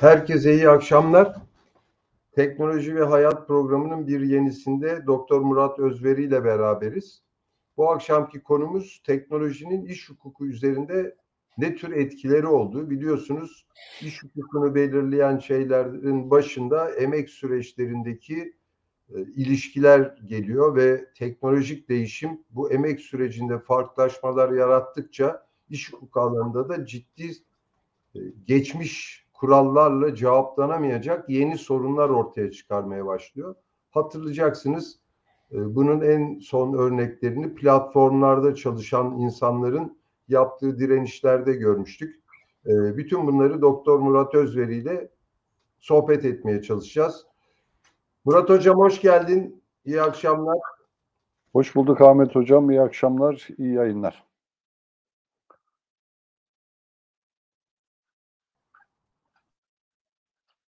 Herkese iyi akşamlar. Teknoloji ve Hayat programının bir yenisinde Doktor Murat Özveri ile beraberiz. Bu akşamki konumuz teknolojinin iş hukuku üzerinde ne tür etkileri olduğu. Biliyorsunuz iş hukukunu belirleyen şeylerin başında emek süreçlerindeki e, ilişkiler geliyor ve teknolojik değişim bu emek sürecinde farklılaşmalar yarattıkça iş hukuku alanında da ciddi e, geçmiş kurallarla cevaplanamayacak yeni sorunlar ortaya çıkarmaya başlıyor. Hatırlayacaksınız e, bunun en son örneklerini platformlarda çalışan insanların yaptığı direnişlerde görmüştük. E, bütün bunları Doktor Murat Özveri ile sohbet etmeye çalışacağız. Murat Hocam hoş geldin. İyi akşamlar. Hoş bulduk Ahmet Hocam. İyi akşamlar, iyi yayınlar.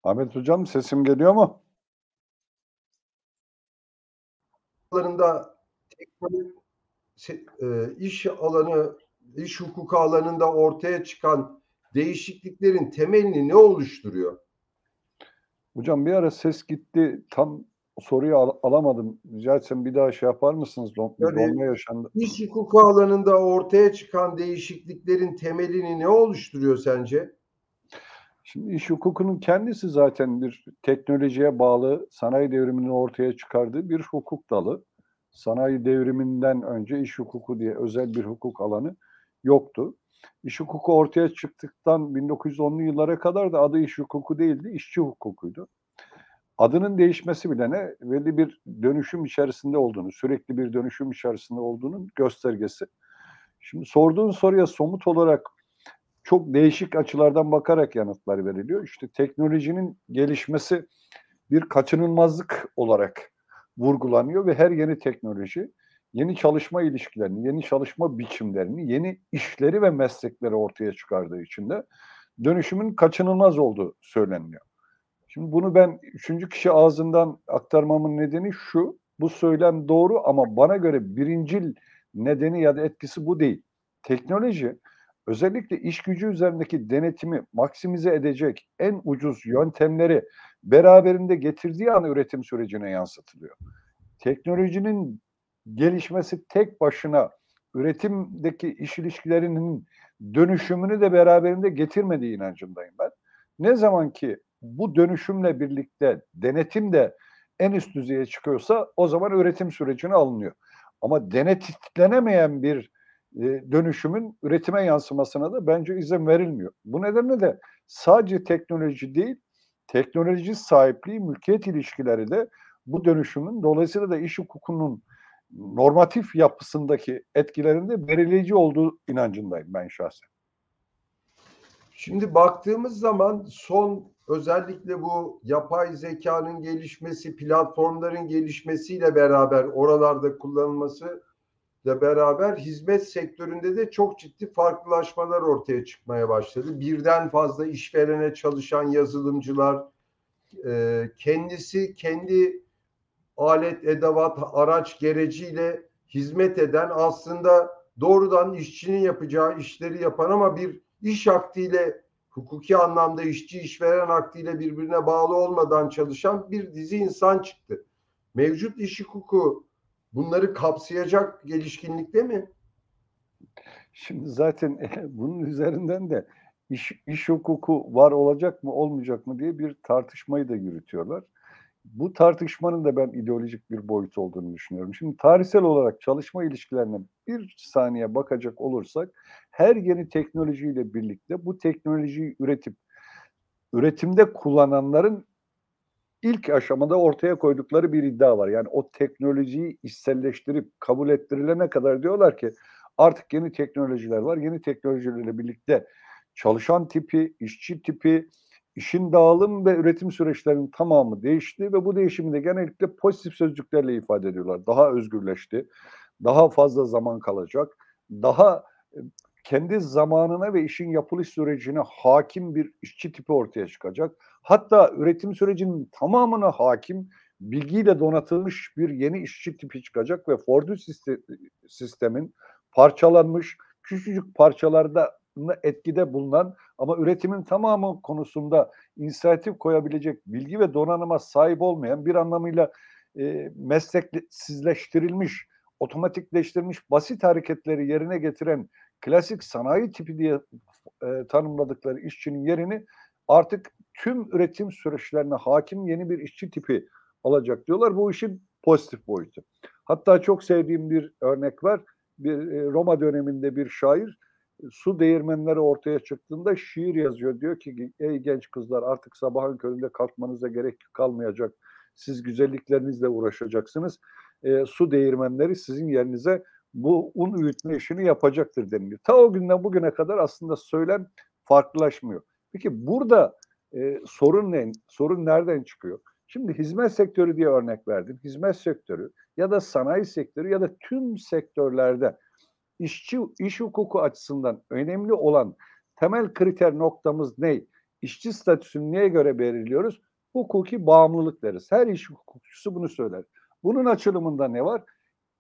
Ahmet Hocam sesim geliyor mu? Alanında e, iş alanı, iş hukuku alanında ortaya çıkan değişikliklerin temelini ne oluşturuyor? Hocam bir ara ses gitti. Tam soruyu al- alamadım. Rica etsem bir daha şey yapar mısınız? Tabii. donma yaşandı. İş hukuku alanında ortaya çıkan değişikliklerin temelini ne oluşturuyor sence? Şimdi iş hukukunun kendisi zaten bir teknolojiye bağlı sanayi devriminin ortaya çıkardığı bir hukuk dalı. Sanayi devriminden önce iş hukuku diye özel bir hukuk alanı yoktu. İş hukuku ortaya çıktıktan 1910'lu yıllara kadar da adı iş hukuku değildi, işçi hukukuydu. Adının değişmesi bile ne? Belli bir dönüşüm içerisinde olduğunu, sürekli bir dönüşüm içerisinde olduğunun göstergesi. Şimdi sorduğun soruya somut olarak çok değişik açılardan bakarak yanıtlar veriliyor. İşte teknolojinin gelişmesi bir kaçınılmazlık olarak vurgulanıyor ve her yeni teknoloji yeni çalışma ilişkilerini, yeni çalışma biçimlerini, yeni işleri ve meslekleri ortaya çıkardığı için de dönüşümün kaçınılmaz olduğu söyleniyor. Şimdi bunu ben üçüncü kişi ağzından aktarmamın nedeni şu, bu söylem doğru ama bana göre birincil nedeni ya da etkisi bu değil. Teknoloji özellikle iş gücü üzerindeki denetimi maksimize edecek en ucuz yöntemleri beraberinde getirdiği an üretim sürecine yansıtılıyor. Teknolojinin gelişmesi tek başına üretimdeki iş ilişkilerinin dönüşümünü de beraberinde getirmediği inancındayım ben. Ne zaman ki bu dönüşümle birlikte denetim de en üst düzeye çıkıyorsa o zaman üretim sürecine alınıyor. Ama denetlenemeyen bir dönüşümün üretime yansımasına da bence izin verilmiyor. Bu nedenle de sadece teknoloji değil, teknoloji sahipliği, mülkiyet ilişkileri de bu dönüşümün dolayısıyla da iş hukukunun normatif yapısındaki etkilerinde belirleyici olduğu inancındayım ben şahsen. Şimdi baktığımız zaman son özellikle bu yapay zekanın gelişmesi, platformların gelişmesiyle beraber oralarda kullanılması ile beraber hizmet sektöründe de çok ciddi farklılaşmalar ortaya çıkmaya başladı. Birden fazla işverene çalışan yazılımcılar, e, kendisi kendi alet, edevat, araç gereciyle hizmet eden aslında doğrudan işçinin yapacağı işleri yapan ama bir iş aktiyle hukuki anlamda işçi işveren aktiyle birbirine bağlı olmadan çalışan bir dizi insan çıktı. Mevcut iş hukuku bunları kapsayacak gelişkinlikte mi? Şimdi zaten bunun üzerinden de iş, iş hukuku var olacak mı olmayacak mı diye bir tartışmayı da yürütüyorlar. Bu tartışmanın da ben ideolojik bir boyut olduğunu düşünüyorum. Şimdi tarihsel olarak çalışma ilişkilerine bir saniye bakacak olursak her yeni teknolojiyle birlikte bu teknolojiyi üretip üretimde kullananların ilk aşamada ortaya koydukları bir iddia var. Yani o teknolojiyi içselleştirip kabul ettirilene kadar diyorlar ki artık yeni teknolojiler var. Yeni teknolojilerle birlikte çalışan tipi, işçi tipi, işin dağılım ve üretim süreçlerinin tamamı değişti ve bu değişimi de genellikle pozitif sözcüklerle ifade ediyorlar. Daha özgürleşti, daha fazla zaman kalacak, daha kendi zamanına ve işin yapılış sürecine hakim bir işçi tipi ortaya çıkacak. Hatta üretim sürecinin tamamına hakim, bilgiyle donatılmış bir yeni işçi tipi çıkacak ve Ford'u sistemin parçalanmış, küçücük parçalarda etkide bulunan ama üretimin tamamı konusunda inisiyatif koyabilecek bilgi ve donanıma sahip olmayan bir anlamıyla e, mesleksizleştirilmiş, otomatikleştirilmiş basit hareketleri yerine getiren klasik sanayi tipi diye e, tanımladıkları işçinin yerini artık tüm üretim süreçlerine hakim yeni bir işçi tipi alacak diyorlar. Bu işin pozitif boyutu. Hatta çok sevdiğim bir örnek var. Bir e, Roma döneminde bir şair su değirmenleri ortaya çıktığında şiir yazıyor. Diyor ki ey genç kızlar artık sabahın köründe kalkmanıza gerek kalmayacak. Siz güzelliklerinizle uğraşacaksınız. E, su değirmenleri sizin yerinize bu un üyütme işini yapacaktır deniliyor. Ta o günden bugüne kadar aslında söylem farklılaşmıyor. Peki burada e, sorun ne? Sorun nereden çıkıyor? Şimdi hizmet sektörü diye örnek verdim. Hizmet sektörü ya da sanayi sektörü ya da tüm sektörlerde işçi iş hukuku açısından önemli olan temel kriter noktamız ne? İşçi statüsünü neye göre belirliyoruz? Hukuki bağımlılık deriz. Her iş hukukçusu bunu söyler. Bunun açılımında ne var?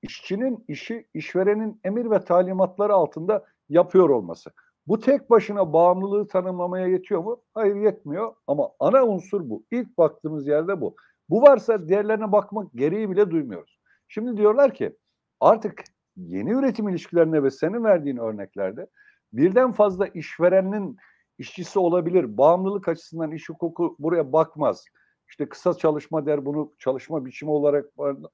İşçinin işi işverenin emir ve talimatları altında yapıyor olması. Bu tek başına bağımlılığı tanımlamaya yetiyor mu? Hayır yetmiyor ama ana unsur bu. İlk baktığımız yerde bu. Bu varsa diğerlerine bakmak gereği bile duymuyoruz. Şimdi diyorlar ki artık yeni üretim ilişkilerine ve senin verdiğin örneklerde birden fazla işverenin işçisi olabilir. Bağımlılık açısından iş hukuku buraya bakmaz. İşte kısa çalışma der bunu çalışma biçimi olarak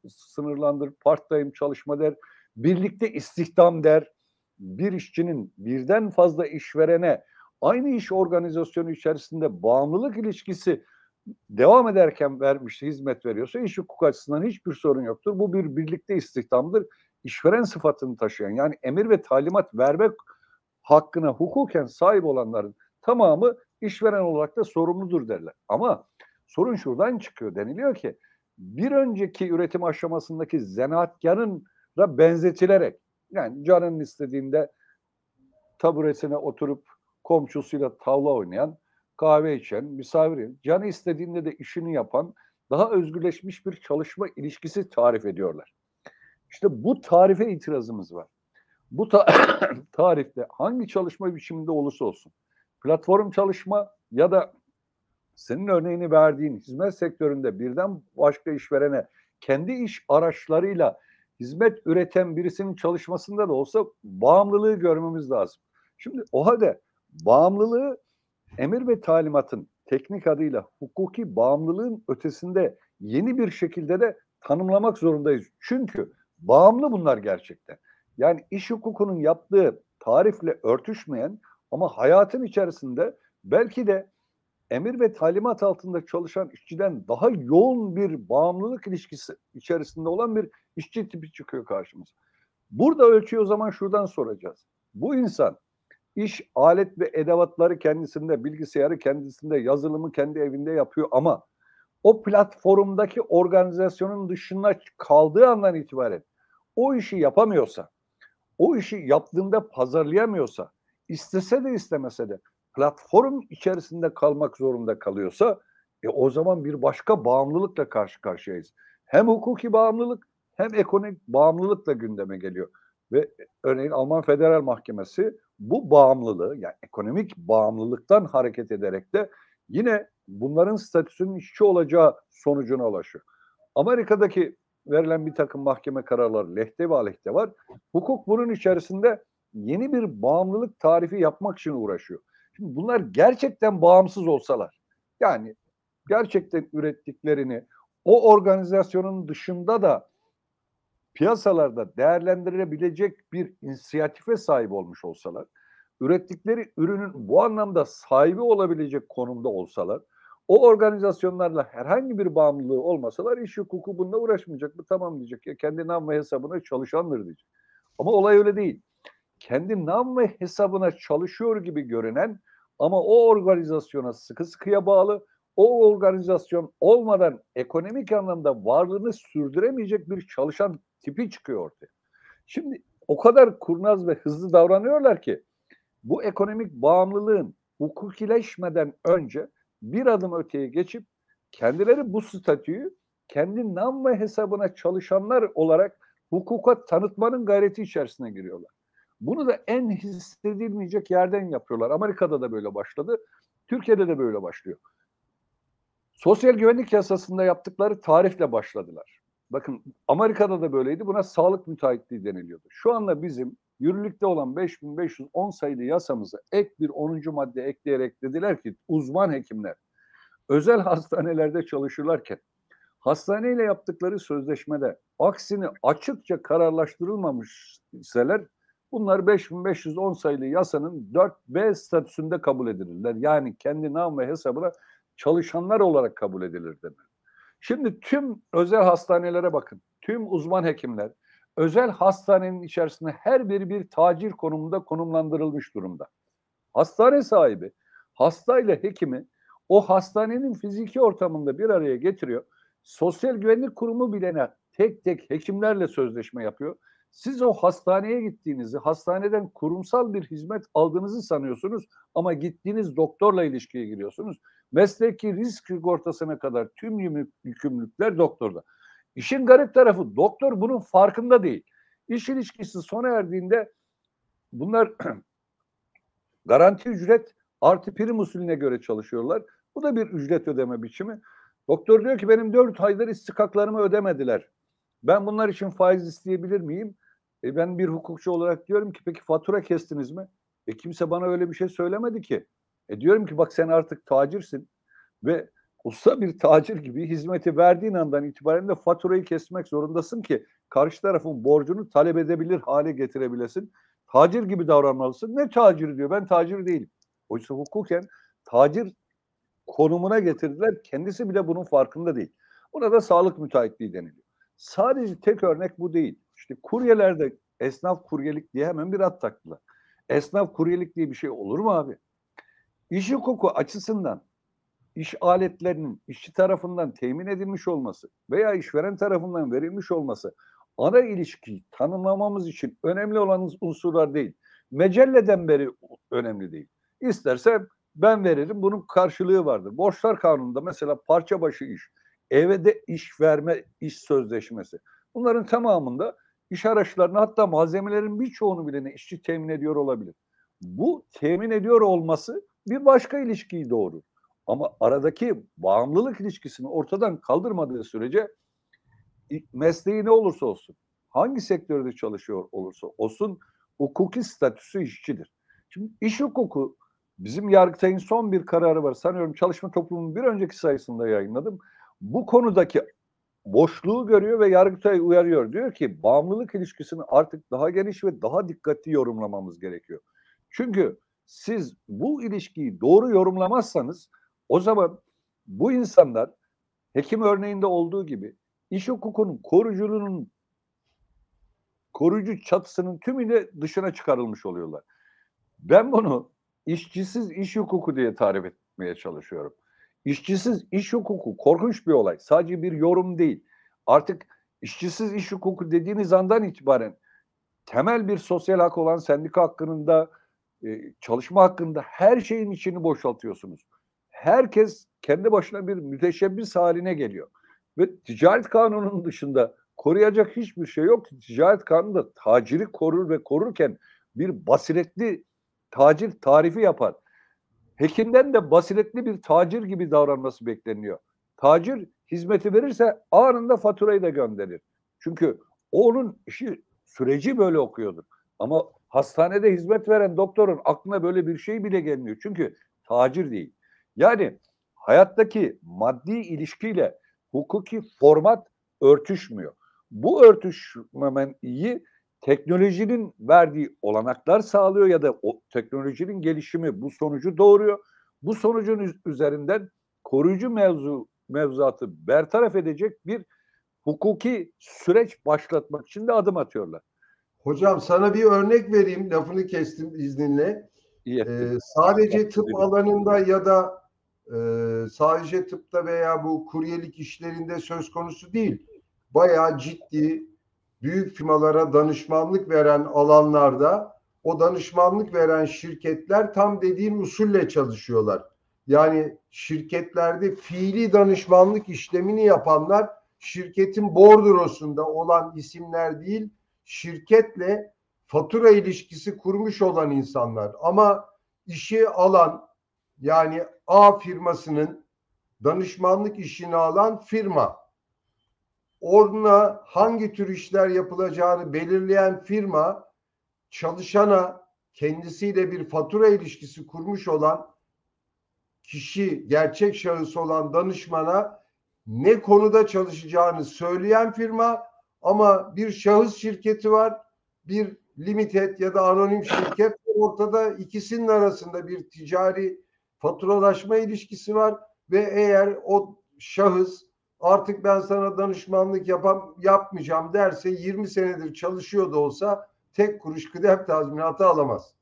sınırlandır. Part time çalışma der. Birlikte istihdam der bir işçinin birden fazla işverene aynı iş organizasyonu içerisinde bağımlılık ilişkisi devam ederken vermiş hizmet veriyorsa iş hukuk açısından hiçbir sorun yoktur. Bu bir birlikte istihdamdır. İşveren sıfatını taşıyan yani emir ve talimat vermek hakkına hukuken sahip olanların tamamı işveren olarak da sorumludur derler. Ama sorun şuradan çıkıyor deniliyor ki bir önceki üretim aşamasındaki zanaatkarın da benzetilerek yani canın istediğinde taburesine oturup komşusuyla tavla oynayan, kahve içen, misafir, canı istediğinde de işini yapan, daha özgürleşmiş bir çalışma ilişkisi tarif ediyorlar. İşte bu tarife itirazımız var. Bu ta tarifte hangi çalışma biçiminde olursa olsun, platform çalışma ya da senin örneğini verdiğin hizmet sektöründe birden başka işverene kendi iş araçlarıyla hizmet üreten birisinin çalışmasında da olsa bağımlılığı görmemiz lazım. Şimdi o halde bağımlılığı emir ve talimatın teknik adıyla hukuki bağımlılığın ötesinde yeni bir şekilde de tanımlamak zorundayız. Çünkü bağımlı bunlar gerçekten. Yani iş hukukunun yaptığı tarifle örtüşmeyen ama hayatın içerisinde belki de emir ve talimat altında çalışan işçiden daha yoğun bir bağımlılık ilişkisi içerisinde olan bir işçi tipi çıkıyor karşımıza. Burada ölçüyü o zaman şuradan soracağız. Bu insan iş alet ve edevatları kendisinde, bilgisayarı kendisinde, yazılımı kendi evinde yapıyor ama o platformdaki organizasyonun dışına kaldığı andan itibaren o işi yapamıyorsa, o işi yaptığında pazarlayamıyorsa, istese de istemese de platform içerisinde kalmak zorunda kalıyorsa e, o zaman bir başka bağımlılıkla karşı karşıyayız. Hem hukuki bağımlılık hem ekonomik bağımlılıkla gündeme geliyor. Ve örneğin Alman Federal Mahkemesi bu bağımlılığı yani ekonomik bağımlılıktan hareket ederek de yine bunların statüsünün işçi olacağı sonucuna ulaşıyor. Amerika'daki verilen bir takım mahkeme kararları lehte ve aleyhte var. Hukuk bunun içerisinde yeni bir bağımlılık tarifi yapmak için uğraşıyor. Şimdi bunlar gerçekten bağımsız olsalar, yani gerçekten ürettiklerini o organizasyonun dışında da piyasalarda değerlendirilebilecek bir inisiyatife sahip olmuş olsalar, ürettikleri ürünün bu anlamda sahibi olabilecek konumda olsalar, o organizasyonlarla herhangi bir bağımlılığı olmasalar iş hukuku bununla uğraşmayacak. Bu tamam diyecek ya kendi nam ve hesabına çalışandır diyecek. Ama olay öyle değil. Kendi nam ve hesabına çalışıyor gibi görünen ama o organizasyona sıkı sıkıya bağlı, o organizasyon olmadan ekonomik anlamda varlığını sürdüremeyecek bir çalışan tipi çıkıyor ortaya. Şimdi o kadar kurnaz ve hızlı davranıyorlar ki bu ekonomik bağımlılığın hukukileşmeden önce bir adım öteye geçip kendileri bu statüyü kendi nam ve hesabına çalışanlar olarak hukuka tanıtmanın gayreti içerisine giriyorlar. Bunu da en hissedilmeyecek yerden yapıyorlar. Amerika'da da böyle başladı. Türkiye'de de böyle başlıyor. Sosyal güvenlik yasasında yaptıkları tarifle başladılar. Bakın Amerika'da da böyleydi. Buna sağlık müteahhitliği deniliyordu. Şu anda bizim yürürlükte olan 5510 sayılı yasamızı ek bir 10. madde ekleyerek dediler ki uzman hekimler özel hastanelerde çalışırlarken hastaneyle yaptıkları sözleşmede aksini açıkça kararlaştırılmamış iseler bunlar 5510 sayılı yasanın 4B statüsünde kabul edilirler. Yani kendi nam ve hesabına çalışanlar olarak kabul edilir denir. Şimdi tüm özel hastanelere bakın. Tüm uzman hekimler özel hastanenin içerisinde her biri bir tacir konumunda konumlandırılmış durumda. Hastane sahibi hastayla hekimi o hastanenin fiziki ortamında bir araya getiriyor. Sosyal Güvenlik Kurumu bilene tek tek hekimlerle sözleşme yapıyor. Siz o hastaneye gittiğinizi, hastaneden kurumsal bir hizmet aldığınızı sanıyorsunuz ama gittiğiniz doktorla ilişkiye giriyorsunuz. Mesleki risk sigortasına kadar tüm yükümlülükler doktorda. İşin garip tarafı doktor bunun farkında değil. İş ilişkisi sona erdiğinde bunlar garanti ücret artı prim usulüne göre çalışıyorlar. Bu da bir ücret ödeme biçimi. Doktor diyor ki benim dört aydır istikaklarımı ödemediler. Ben bunlar için faiz isteyebilir miyim? E ben bir hukukçu olarak diyorum ki peki fatura kestiniz mi? E kimse bana öyle bir şey söylemedi ki. E diyorum ki bak sen artık tacirsin ve usta bir tacir gibi hizmeti verdiğin andan itibaren de faturayı kesmek zorundasın ki karşı tarafın borcunu talep edebilir hale getirebilesin. Tacir gibi davranmalısın. Ne tacir diyor? Ben tacir değilim. Oysa hukuken tacir konumuna getirdiler. Kendisi bile bunun farkında değil. Buna da sağlık müteahhitliği deniliyor. Sadece tek örnek bu değil. İşte kuryelerde esnaf kuryelik diye hemen bir at taktılar. Esnaf kuryelik diye bir şey olur mu abi? İş hukuku açısından iş aletlerinin işçi tarafından temin edilmiş olması veya işveren tarafından verilmiş olması ana ilişkiyi tanımlamamız için önemli olan unsurlar değil. Mecelleden beri önemli değil. İsterse ben veririm bunun karşılığı vardır. Borçlar kanununda mesela parça başı iş, evde iş verme iş sözleşmesi. Bunların tamamında iş araçlarını hatta malzemelerin birçoğunu bile işçi temin ediyor olabilir. Bu temin ediyor olması bir başka ilişkiyi doğurur. Ama aradaki bağımlılık ilişkisini ortadan kaldırmadığı sürece mesleği ne olursa olsun, hangi sektörde çalışıyor olursa olsun hukuki statüsü işçidir. Şimdi iş hukuku bizim Yargıtay'ın son bir kararı var. Sanıyorum çalışma toplumunun bir önceki sayısında yayınladım. Bu konudaki boşluğu görüyor ve Yargıtay uyarıyor. Diyor ki bağımlılık ilişkisini artık daha geniş ve daha dikkatli yorumlamamız gerekiyor. Çünkü siz bu ilişkiyi doğru yorumlamazsanız o zaman bu insanlar hekim örneğinde olduğu gibi iş hukukunun koruyuculuğunun koruyucu çatısının tümüyle dışına çıkarılmış oluyorlar. Ben bunu işçisiz iş hukuku diye tarif etmeye çalışıyorum. İşçisiz iş hukuku korkunç bir olay. Sadece bir yorum değil. Artık işçisiz iş hukuku dediğiniz andan itibaren temel bir sosyal hak olan sendika hakkının da e, çalışma hakkında her şeyin içini boşaltıyorsunuz. Herkes kendi başına bir müteşebbis haline geliyor. Ve ticaret kanununun dışında koruyacak hiçbir şey yok. Ticaret kanunu da taciri korur ve korurken bir basiretli tacir tarifi yapar. Hekimden de basiretli bir tacir gibi davranması bekleniyor. Tacir hizmeti verirse anında faturayı da gönderir. Çünkü onun işi süreci böyle okuyordur. Ama hastanede hizmet veren doktorun aklına böyle bir şey bile gelmiyor. Çünkü tacir değil. Yani hayattaki maddi ilişkiyle hukuki format örtüşmüyor. Bu örtüşmemeyi teknolojinin verdiği olanaklar sağlıyor ya da o teknolojinin gelişimi bu sonucu doğuruyor. Bu sonucun üzerinden koruyucu mevzu mevzuatı bertaraf edecek bir hukuki süreç başlatmak için de adım atıyorlar. Hocam sana bir örnek vereyim. Lafını kestim izninle. Ee, sadece tıp alanında ya da e, sadece tıpta veya bu kuryelik işlerinde söz konusu değil. Bayağı ciddi büyük firmalara danışmanlık veren alanlarda o danışmanlık veren şirketler tam dediğim usulle çalışıyorlar. Yani şirketlerde fiili danışmanlık işlemini yapanlar şirketin bordrosunda olan isimler değil, şirketle fatura ilişkisi kurmuş olan insanlar ama işi alan yani A firmasının danışmanlık işini alan firma oruna hangi tür işler yapılacağını belirleyen firma çalışana kendisiyle bir fatura ilişkisi kurmuş olan kişi gerçek şahıs olan danışmana ne konuda çalışacağını söyleyen firma ama bir şahıs şirketi var bir limited ya da anonim şirket. Ortada ikisinin arasında bir ticari faturalaşma ilişkisi var ve eğer o şahıs artık ben sana danışmanlık yapam, yapmayacağım derse 20 senedir çalışıyor da olsa tek kuruş kıdem tazminatı alamaz.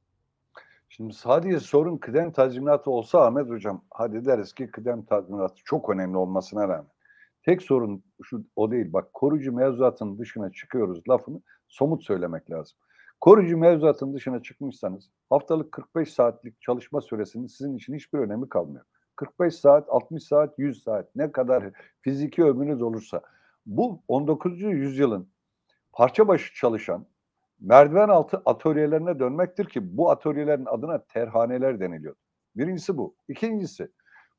Şimdi sadece sorun kıdem tazminatı olsa Ahmet Hocam hadi deriz ki kıdem tazminatı çok önemli olmasına rağmen. Tek sorun şu o değil. Bak koruyucu mevzuatın dışına çıkıyoruz lafını somut söylemek lazım. Koruyucu mevzuatın dışına çıkmışsanız haftalık 45 saatlik çalışma süresinin sizin için hiçbir önemi kalmıyor. 45 saat, 60 saat, 100 saat ne kadar fiziki ömrünüz olursa bu 19. yüzyılın parça başı çalışan merdiven altı atölyelerine dönmektir ki bu atölyelerin adına terhaneler deniliyor. Birincisi bu. İkincisi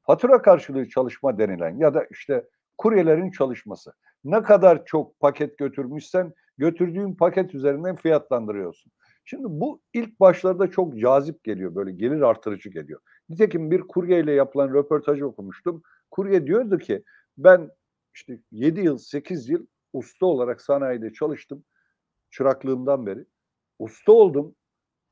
fatura karşılığı çalışma denilen ya da işte kuryelerin çalışması. Ne kadar çok paket götürmüşsen götürdüğün paket üzerinden fiyatlandırıyorsun. Şimdi bu ilk başlarda çok cazip geliyor böyle gelir artırıcı geliyor. Nitekim bir kurye ile yapılan röportajı okumuştum. Kurye diyordu ki ben işte 7 yıl 8 yıl usta olarak sanayide çalıştım çıraklığımdan beri. Usta oldum.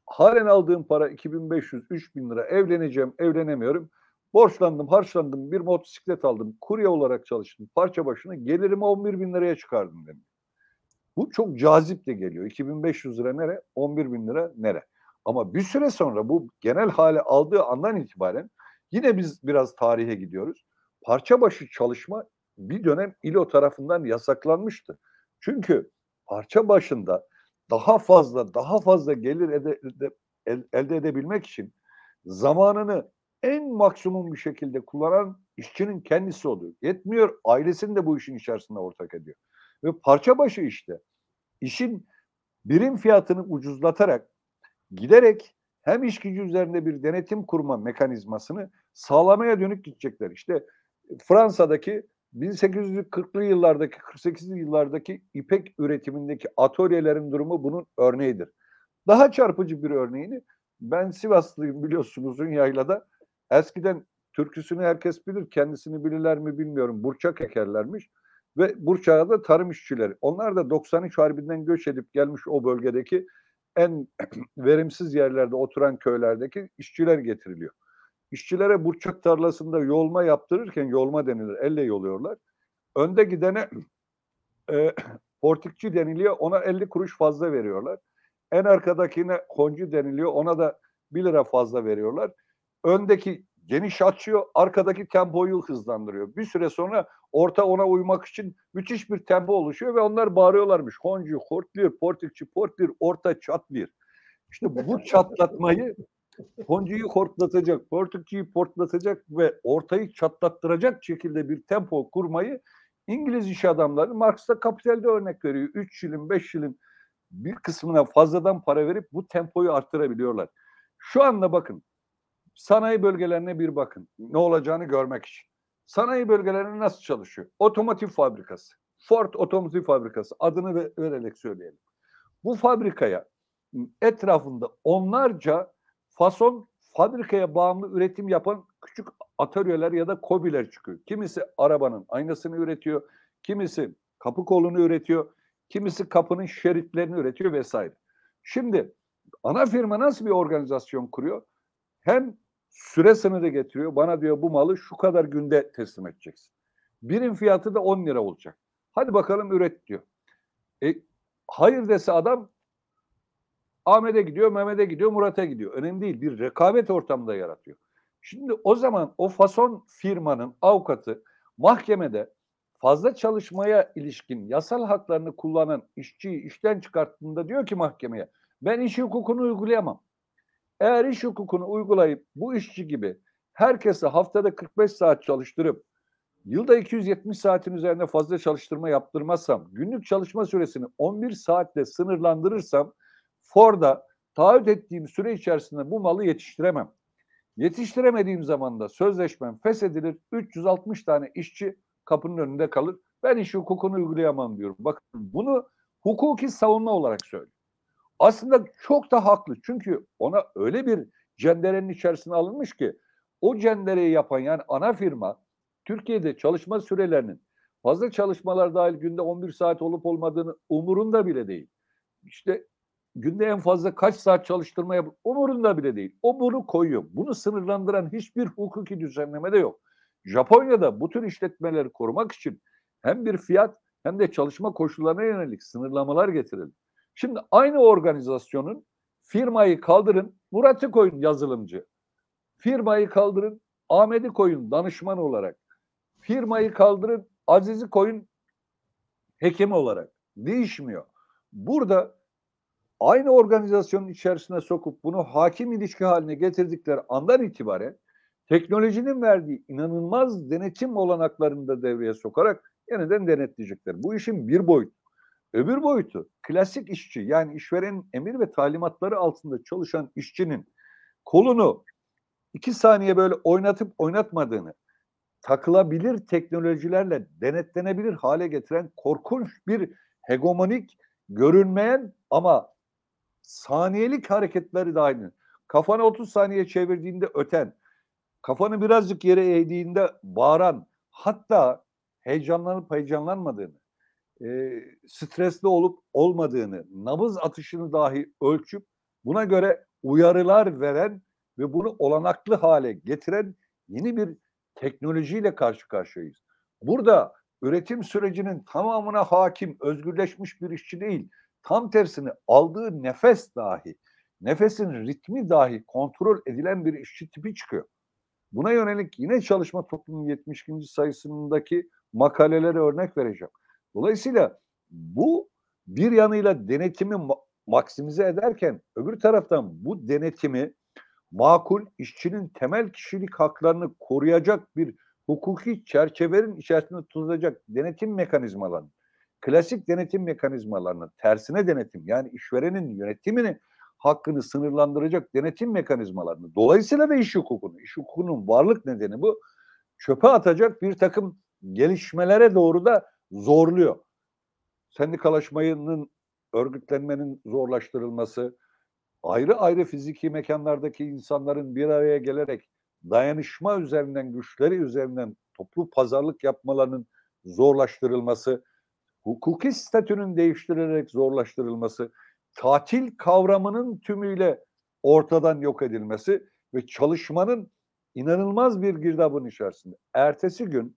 Halen aldığım para 2500-3000 lira. Evleneceğim, evlenemiyorum. Borçlandım, harçlandım. Bir motosiklet aldım. Kurye olarak çalıştım. Parça başına gelirimi 11 bin liraya çıkardım dedim. Bu çok cazip de geliyor. 2500 lira nere? 11 bin lira nere? Ama bir süre sonra bu genel hale aldığı andan itibaren yine biz biraz tarihe gidiyoruz. Parça başı çalışma bir dönem İLO tarafından yasaklanmıştı. Çünkü parça başında daha fazla daha fazla gelir ede, ede, el, elde edebilmek için zamanını en maksimum bir şekilde kullanan işçinin kendisi oluyor. Yetmiyor ailesini de bu işin içerisinde ortak ediyor. Ve parça başı işte işin birim fiyatını ucuzlatarak giderek hem iş gücü üzerinde bir denetim kurma mekanizmasını sağlamaya dönük gidecekler. İşte Fransa'daki 1840'lı yıllardaki 48'li yıllardaki ipek üretimindeki atölyelerin durumu bunun örneğidir. Daha çarpıcı bir örneğini ben Sivaslıyım biliyorsunuz yaylada. Eskiden türküsünü herkes bilir. Kendisini bilirler mi bilmiyorum. Burçak ekerlermiş. Ve Burçak'a da tarım işçileri. Onlar da 93 Harbi'nden göç edip gelmiş o bölgedeki en verimsiz yerlerde oturan köylerdeki işçiler getiriliyor. İşçilere burçak tarlasında yolma yaptırırken yolma denilir. Elle yoluyorlar. Önde gidene e, portikçi deniliyor. Ona 50 kuruş fazla veriyorlar. En arkadakine honcu deniliyor. Ona da 1 lira fazla veriyorlar. Öndeki geniş açıyor, arkadaki tempoyu hızlandırıyor. Bir süre sonra orta ona uymak için müthiş bir tempo oluşuyor ve onlar bağırıyorlarmış. Honcu, hortluyor, portikçi, portlir, orta çatlıyor. İşte bu çatlatmayı Honcu'yu hortlatacak, portikçiyi portlatacak ve ortayı çatlattıracak şekilde bir tempo kurmayı İngiliz iş adamları Marx'ta kapitalde örnek veriyor. 3 şilin, 5 şilin bir kısmına fazladan para verip bu tempoyu arttırabiliyorlar. Şu anda bakın sanayi bölgelerine bir bakın. Ne olacağını görmek için. Sanayi bölgelerine nasıl çalışıyor? Otomotiv fabrikası. Ford Otomotiv Fabrikası. Adını vererek söyleyelim. Bu fabrikaya etrafında onlarca fason fabrikaya bağımlı üretim yapan küçük atölyeler ya da kobiler çıkıyor. Kimisi arabanın aynasını üretiyor, kimisi kapı kolunu üretiyor, kimisi kapının şeritlerini üretiyor vesaire. Şimdi ana firma nasıl bir organizasyon kuruyor? Hem süre sınırı getiriyor. Bana diyor bu malı şu kadar günde teslim edeceksin. Birim fiyatı da 10 lira olacak. Hadi bakalım üret diyor. E, hayır dese adam Ahmet'e gidiyor, Mehmet'e gidiyor, Murat'a gidiyor. Önemli değil. Bir rekabet ortamında yaratıyor. Şimdi o zaman o fason firmanın avukatı mahkemede fazla çalışmaya ilişkin yasal haklarını kullanan işçiyi işten çıkarttığında diyor ki mahkemeye ben iş hukukunu uygulayamam. Eğer iş hukukunu uygulayıp bu işçi gibi herkese haftada 45 saat çalıştırıp yılda 270 saatin üzerinde fazla çalıştırma yaptırmazsam, günlük çalışma süresini 11 saatle sınırlandırırsam Ford'a taahhüt ettiğim süre içerisinde bu malı yetiştiremem. Yetiştiremediğim zaman da sözleşmem feshedilir. 360 tane işçi kapının önünde kalır. Ben iş hukukunu uygulayamam diyorum. Bakın bunu hukuki savunma olarak söylüyor. Aslında çok da haklı. Çünkü ona öyle bir cenderenin içerisine alınmış ki o cendereyi yapan yani ana firma Türkiye'de çalışma sürelerinin fazla çalışmalar dahil günde 11 saat olup olmadığını umurunda bile değil. İşte günde en fazla kaç saat çalıştırma yap umurunda bile değil. O bunu koyuyor. Bunu sınırlandıran hiçbir hukuki düzenleme de yok. Japonya'da bu tür işletmeleri korumak için hem bir fiyat hem de çalışma koşullarına yönelik sınırlamalar getirildi. Şimdi aynı organizasyonun firmayı kaldırın, Murat'ı koyun yazılımcı. Firmayı kaldırın, Ahmet'i koyun danışman olarak. Firmayı kaldırın, Aziz'i koyun hekim olarak. Değişmiyor. Burada aynı organizasyonun içerisine sokup bunu hakim ilişki haline getirdikleri andan itibaren teknolojinin verdiği inanılmaz denetim olanaklarını da devreye sokarak yeniden denetleyecekler. Bu işin bir boyutu. Öbür boyutu klasik işçi yani işverenin emir ve talimatları altında çalışan işçinin kolunu iki saniye böyle oynatıp oynatmadığını takılabilir teknolojilerle denetlenebilir hale getiren korkunç bir hegemonik görünmeyen ama saniyelik hareketleri dahil. Kafanı 30 saniye çevirdiğinde öten, kafanı birazcık yere eğdiğinde bağıran, hatta heyecanlanıp heyecanlanmadığını, e, stresli olup olmadığını, nabız atışını dahi ölçüp buna göre uyarılar veren ve bunu olanaklı hale getiren yeni bir teknolojiyle karşı karşıyayız. Burada üretim sürecinin tamamına hakim, özgürleşmiş bir işçi değil, tam tersine aldığı nefes dahi, nefesin ritmi dahi kontrol edilen bir işçi tipi çıkıyor. Buna yönelik yine çalışma toplumunun 72. sayısındaki makalelere örnek vereceğim. Dolayısıyla bu bir yanıyla denetimi maksimize ederken öbür taraftan bu denetimi makul işçinin temel kişilik haklarını koruyacak bir hukuki çerçevenin içerisinde tutacak denetim mekanizmalarını, klasik denetim mekanizmalarını, tersine denetim yani işverenin yönetimini hakkını sınırlandıracak denetim mekanizmalarını, dolayısıyla da iş hukukunu, iş hukukunun varlık nedeni bu, çöpe atacak bir takım gelişmelere doğru da zorluyor. Sendikalaşmanın, örgütlenmenin zorlaştırılması, ayrı ayrı fiziki mekanlardaki insanların bir araya gelerek dayanışma üzerinden, güçleri üzerinden toplu pazarlık yapmalarının zorlaştırılması, hukuki statünün değiştirilerek zorlaştırılması, tatil kavramının tümüyle ortadan yok edilmesi ve çalışmanın inanılmaz bir girdabın içerisinde. Ertesi gün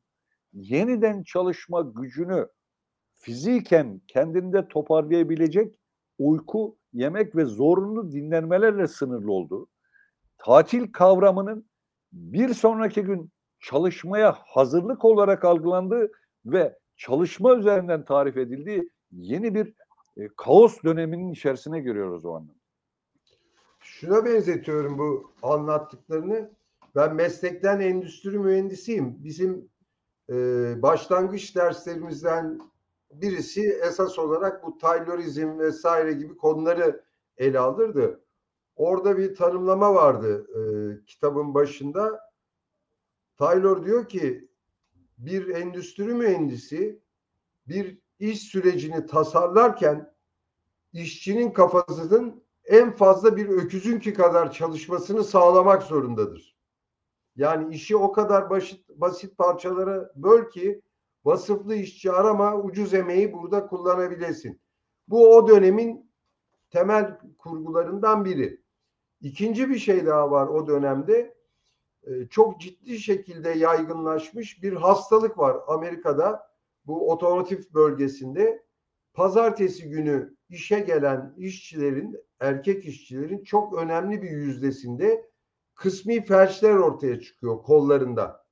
yeniden çalışma gücünü fiziken kendinde toparlayabilecek uyku, yemek ve zorunlu dinlenmelerle sınırlı olduğu, tatil kavramının bir sonraki gün çalışmaya hazırlık olarak algılandığı ve çalışma üzerinden tarif edildiği yeni bir e, kaos döneminin içerisine giriyoruz o anlamda. Şuna benzetiyorum bu anlattıklarını. Ben meslekten endüstri mühendisiyim. Bizim e, başlangıç derslerimizden birisi esas olarak bu Taylorizm vesaire gibi konuları ele alırdı. Orada bir tanımlama vardı e, kitabın başında. Taylor diyor ki bir endüstri mühendisi bir iş sürecini tasarlarken işçinin kafasının en fazla bir öküzünki kadar çalışmasını sağlamak zorundadır. Yani işi o kadar basit, basit parçalara böl ki vasıflı işçi arama ucuz emeği burada kullanabilesin. Bu o dönemin temel kurgularından biri. İkinci bir şey daha var o dönemde. Ee, çok ciddi şekilde yaygınlaşmış bir hastalık var Amerika'da. Bu otomotiv bölgesinde pazartesi günü işe gelen işçilerin, erkek işçilerin çok önemli bir yüzdesinde kısmi felçler ortaya çıkıyor kollarında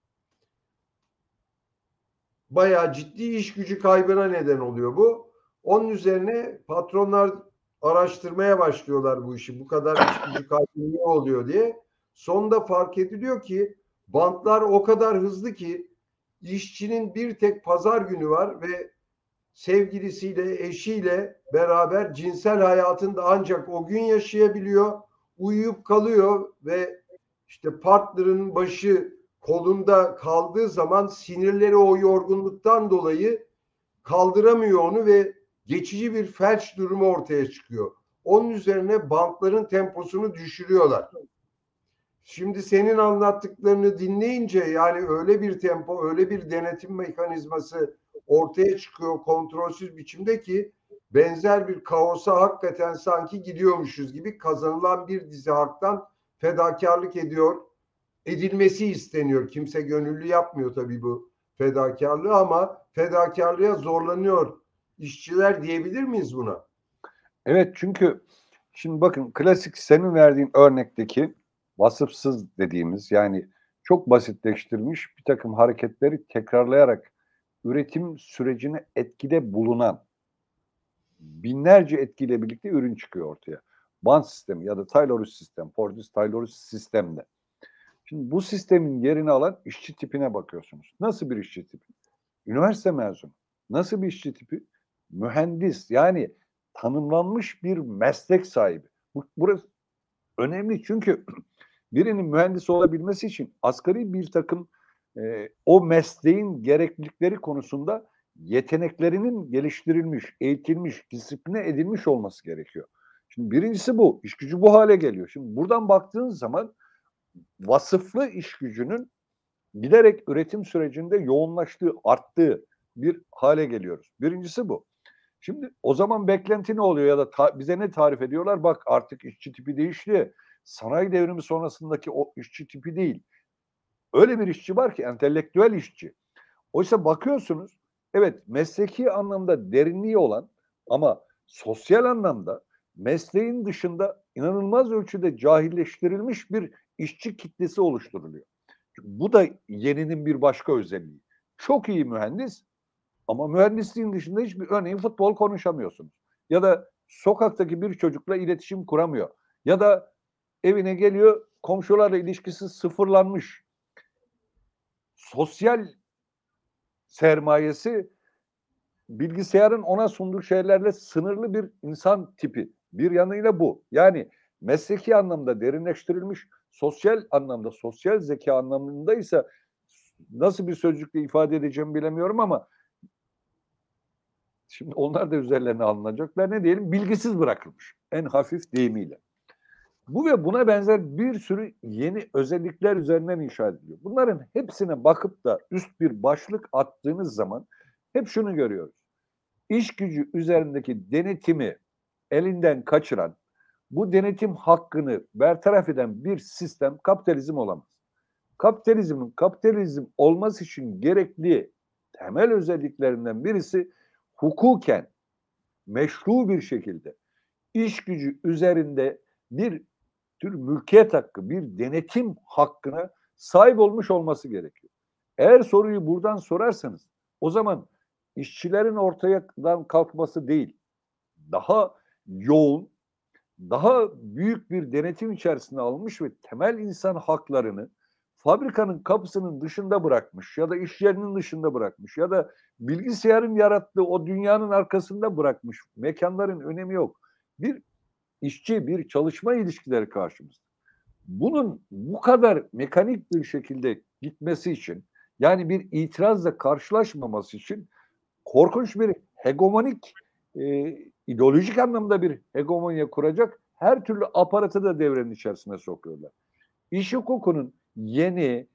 bayağı ciddi iş gücü kaybına neden oluyor bu. Onun üzerine patronlar araştırmaya başlıyorlar bu işi. Bu kadar iş gücü kaybı niye oluyor diye. Sonunda fark ediliyor ki bantlar o kadar hızlı ki işçinin bir tek pazar günü var ve sevgilisiyle, eşiyle beraber cinsel hayatında ancak o gün yaşayabiliyor, uyuyup kalıyor ve işte partnerinin başı kolunda kaldığı zaman sinirleri o yorgunluktan dolayı kaldıramıyor onu ve geçici bir felç durumu ortaya çıkıyor. Onun üzerine bankların temposunu düşürüyorlar. Şimdi senin anlattıklarını dinleyince yani öyle bir tempo, öyle bir denetim mekanizması ortaya çıkıyor kontrolsüz biçimde ki benzer bir kaosa hakikaten sanki gidiyormuşuz gibi kazanılan bir dizi haktan fedakarlık ediyor. Edilmesi isteniyor. Kimse gönüllü yapmıyor tabii bu fedakarlığı ama fedakarlığa zorlanıyor işçiler diyebilir miyiz buna? Evet çünkü şimdi bakın klasik senin verdiğin örnekteki vasıfsız dediğimiz yani çok basitleştirilmiş bir takım hareketleri tekrarlayarak üretim sürecine etkide bulunan binlerce etkiyle birlikte ürün çıkıyor ortaya. Band sistemi ya da Taylorus sistem, Portis Taylorus sistemde. Şimdi bu sistemin yerini alan işçi tipine bakıyorsunuz. Nasıl bir işçi tipi? Üniversite mezunu. Nasıl bir işçi tipi? Mühendis yani tanımlanmış bir meslek sahibi. Bu, burası önemli çünkü birinin mühendis olabilmesi için asgari bir takım e, o mesleğin gereklilikleri konusunda yeteneklerinin geliştirilmiş, eğitilmiş, disipline edilmiş olması gerekiyor. Şimdi birincisi bu. İş gücü bu hale geliyor. Şimdi buradan baktığınız zaman vasıflı iş gücünün giderek üretim sürecinde yoğunlaştığı, arttığı bir hale geliyoruz. Birincisi bu. Şimdi o zaman beklenti ne oluyor ya da ta, bize ne tarif ediyorlar? Bak artık işçi tipi değişti. Sanayi devrimi sonrasındaki o işçi tipi değil. Öyle bir işçi var ki entelektüel işçi. Oysa bakıyorsunuz evet mesleki anlamda derinliği olan ama sosyal anlamda mesleğin dışında inanılmaz ölçüde cahilleştirilmiş bir işçi kitlesi oluşturuluyor. Bu da yeninin bir başka özelliği. Çok iyi mühendis ama mühendisliğin dışında hiçbir örneğin futbol konuşamıyorsunuz. Ya da sokaktaki bir çocukla iletişim kuramıyor. Ya da evine geliyor komşularla ilişkisi sıfırlanmış. Sosyal sermayesi bilgisayarın ona sunduğu şeylerle sınırlı bir insan tipi. Bir yanıyla bu. Yani mesleki anlamda derinleştirilmiş, sosyal anlamda, sosyal zeka anlamında ise nasıl bir sözcükle ifade edeceğimi bilemiyorum ama şimdi onlar da üzerlerine alınacaklar. Ne diyelim? Bilgisiz bırakılmış. En hafif deyimiyle. Bu ve buna benzer bir sürü yeni özellikler üzerinden inşa ediliyor. Bunların hepsine bakıp da üst bir başlık attığınız zaman hep şunu görüyoruz. İş gücü üzerindeki denetimi elinden kaçıran, bu denetim hakkını bertaraf eden bir sistem kapitalizm olamaz. Kapitalizmin kapitalizm olması için gerekli temel özelliklerinden birisi hukuken meşru bir şekilde iş gücü üzerinde bir tür mülkiyet hakkı, bir denetim hakkına sahip olmuş olması gerekiyor. Eğer soruyu buradan sorarsanız o zaman işçilerin ortadan kalkması değil, daha yoğun, daha büyük bir denetim içerisine almış ve temel insan haklarını fabrikanın kapısının dışında bırakmış ya da iş yerinin dışında bırakmış ya da bilgisayarın yarattığı o dünyanın arkasında bırakmış mekanların önemi yok. Bir işçi, bir çalışma ilişkileri karşımızda. Bunun bu kadar mekanik bir şekilde gitmesi için yani bir itirazla karşılaşmaması için korkunç bir hegemonik e, ideolojik anlamda bir hegemonya kuracak her türlü aparatı da devrenin içerisine sokuyorlar. İş hukukunun yeni,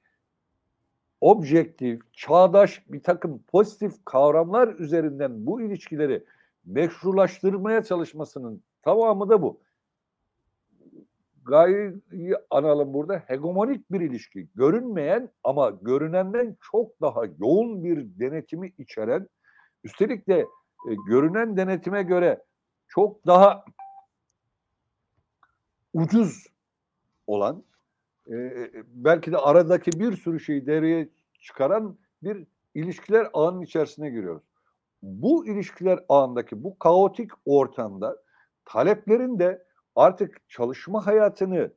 objektif, çağdaş bir takım pozitif kavramlar üzerinden bu ilişkileri meşrulaştırmaya çalışmasının tamamı da bu. Gayeyi analım burada hegemonik bir ilişki. Görünmeyen ama görünenden çok daha yoğun bir denetimi içeren, üstelik de e, görünen denetime göre çok daha ucuz olan e, belki de aradaki bir sürü şeyi devreye çıkaran bir ilişkiler ağının içerisine giriyoruz. Bu ilişkiler ağındaki bu kaotik ortamda taleplerin de artık çalışma hayatını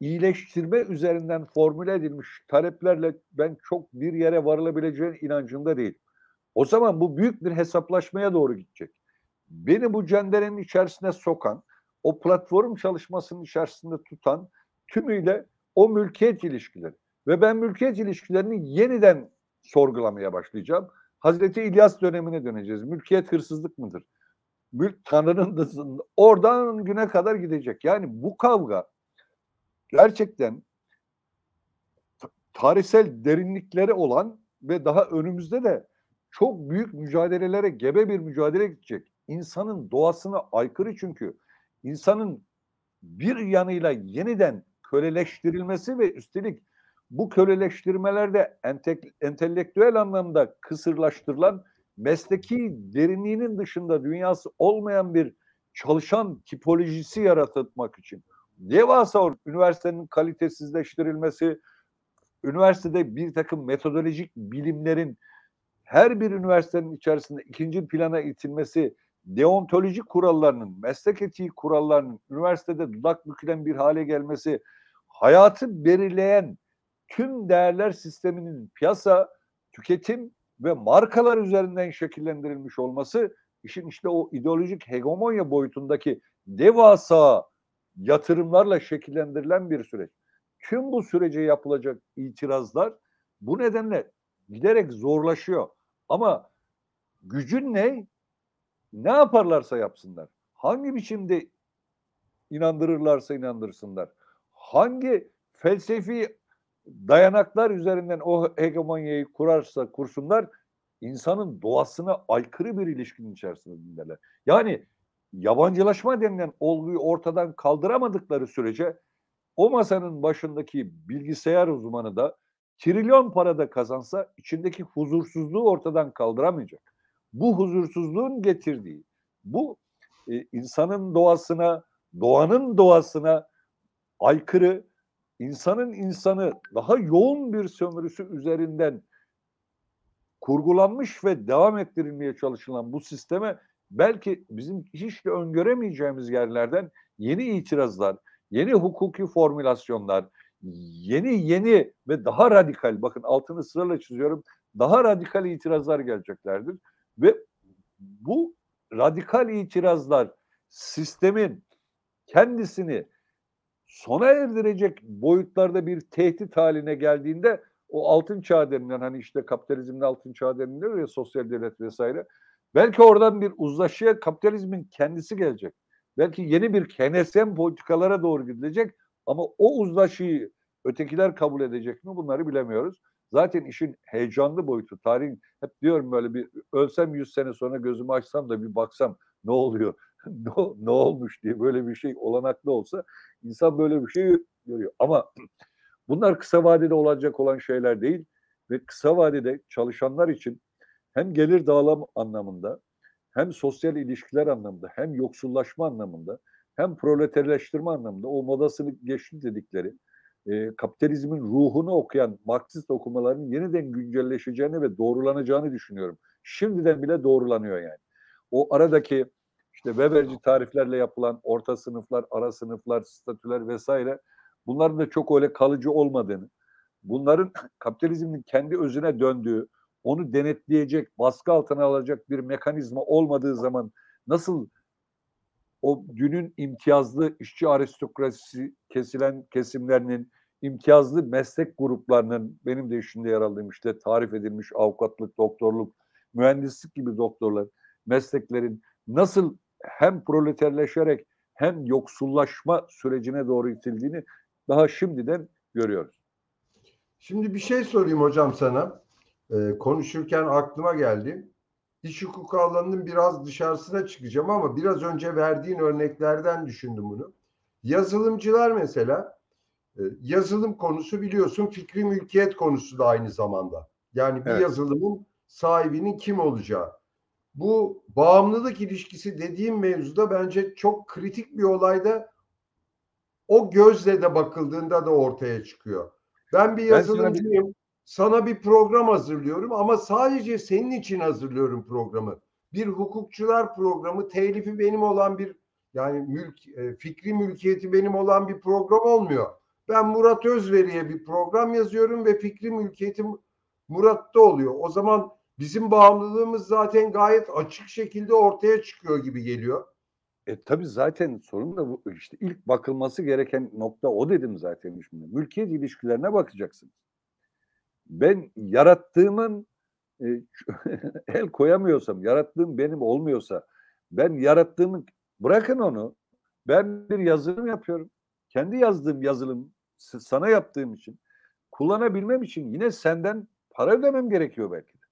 iyileştirme üzerinden formüle edilmiş taleplerle ben çok bir yere varılabileceğin inancında değil. O zaman bu büyük bir hesaplaşmaya doğru gidecek. Beni bu cenderenin içerisine sokan, o platform çalışmasının içerisinde tutan tümüyle o mülkiyet ilişkileri. Ve ben mülkiyet ilişkilerini yeniden sorgulamaya başlayacağım. Hazreti İlyas dönemine döneceğiz. Mülkiyet hırsızlık mıdır? Mülk Tanrı'nın dışında. Oradan güne kadar gidecek. Yani bu kavga gerçekten tarihsel derinlikleri olan ve daha önümüzde de çok büyük mücadelelere gebe bir mücadele gidecek. İnsanın doğasına aykırı çünkü. insanın bir yanıyla yeniden köleleştirilmesi ve üstelik bu köleleştirmelerde entelektüel anlamda kısırlaştırılan mesleki derinliğinin dışında dünyası olmayan bir çalışan tipolojisi yaratmak için devasa üniversitenin kalitesizleştirilmesi, üniversitede bir takım metodolojik bilimlerin her bir üniversitenin içerisinde ikinci plana itilmesi, deontolojik kurallarının, meslek etiği kurallarının üniversitede dudak bükülen bir hale gelmesi, hayatı belirleyen tüm değerler sisteminin piyasa, tüketim ve markalar üzerinden şekillendirilmiş olması işin işte o ideolojik hegemonya boyutundaki devasa yatırımlarla şekillendirilen bir süreç. Tüm bu sürece yapılacak itirazlar bu nedenle giderek zorlaşıyor. Ama gücün ne? Ne yaparlarsa yapsınlar. Hangi biçimde inandırırlarsa inandırsınlar. Hangi felsefi dayanaklar üzerinden o hegemonyayı kurarsa kursunlar insanın doğasına aykırı bir ilişkinin içerisindeler. Yani yabancılaşma denilen olguyu ortadan kaldıramadıkları sürece o masanın başındaki bilgisayar uzmanı da trilyon para da kazansa içindeki huzursuzluğu ortadan kaldıramayacak. Bu huzursuzluğun getirdiği, bu e, insanın doğasına, doğanın doğasına aykırı, insanın insanı daha yoğun bir sömürüsü üzerinden kurgulanmış ve devam ettirilmeye çalışılan bu sisteme belki bizim hiç de öngöremeyeceğimiz yerlerden yeni itirazlar, yeni hukuki formülasyonlar, yeni yeni ve daha radikal bakın altını sırayla çiziyorum daha radikal itirazlar geleceklerdir ve bu radikal itirazlar sistemin kendisini sona erdirecek boyutlarda bir tehdit haline geldiğinde o altın çağ denilen hani işte kapitalizmin altın çağı deniliyor ya sosyal devlet vesaire. Belki oradan bir uzlaşıya kapitalizmin kendisi gelecek. Belki yeni bir KNSM politikalara doğru gidilecek ama o uzlaşıyı ötekiler kabul edecek mi bunları bilemiyoruz. Zaten işin heyecanlı boyutu, tarihin hep diyorum böyle bir ölsem 100 sene sonra gözümü açsam da bir baksam ne oluyor, ne, ne olmuş diye böyle bir şey olanaklı olsa insan böyle bir şey görüyor. Ama bunlar kısa vadede olacak olan şeyler değil ve kısa vadede çalışanlar için hem gelir dağılım anlamında hem sosyal ilişkiler anlamında hem yoksullaşma anlamında hem proleterleştirme anlamında o modasını geçti dedikleri e, kapitalizmin ruhunu okuyan Marksist okumaların yeniden güncelleşeceğini ve doğrulanacağını düşünüyorum. Şimdiden bile doğrulanıyor yani. O aradaki işte Weberci tariflerle yapılan orta sınıflar, ara sınıflar, statüler vesaire bunların da çok öyle kalıcı olmadığını, bunların kapitalizmin kendi özüne döndüğü, onu denetleyecek, baskı altına alacak bir mekanizma olmadığı zaman nasıl o dünün imtiyazlı işçi aristokrasisi kesilen kesimlerinin, imtiyazlı meslek gruplarının, benim de işinde yer aldığım işte tarif edilmiş avukatlık, doktorluk, mühendislik gibi doktorlar, mesleklerin nasıl hem proleterleşerek hem yoksullaşma sürecine doğru itildiğini daha şimdiden görüyoruz. Şimdi bir şey sorayım hocam sana. Ee, konuşurken aklıma geldi. İş hukuku alanının biraz dışarısına çıkacağım ama biraz önce verdiğin örneklerden düşündüm bunu. Yazılımcılar mesela e, yazılım konusu biliyorsun fikri mülkiyet konusu da aynı zamanda. Yani bir evet. yazılımın sahibinin kim olacağı. Bu bağımlılık ilişkisi dediğim mevzuda bence çok kritik bir olayda o gözle de bakıldığında da ortaya çıkıyor. Ben bir yazılımcıyım. Sana bir program hazırlıyorum ama sadece senin için hazırlıyorum programı. Bir hukukçular programı, telifi benim olan bir yani mülk, e, fikri mülkiyeti benim olan bir program olmuyor. Ben Murat Özveri'ye bir program yazıyorum ve fikri mülkiyetim Murat'ta oluyor. O zaman bizim bağımlılığımız zaten gayet açık şekilde ortaya çıkıyor gibi geliyor. E tabii zaten sorun da bu işte ilk bakılması gereken nokta o dedim zaten şimdi. Mülkiyet ilişkilerine bakacaksınız. Ben yarattığımın e, el koyamıyorsam, yarattığım benim olmuyorsa, ben yarattığımın bırakın onu. Ben bir yazılım yapıyorum. Kendi yazdığım yazılım sana yaptığım için kullanabilmem için yine senden para ödemem gerekiyor belki de.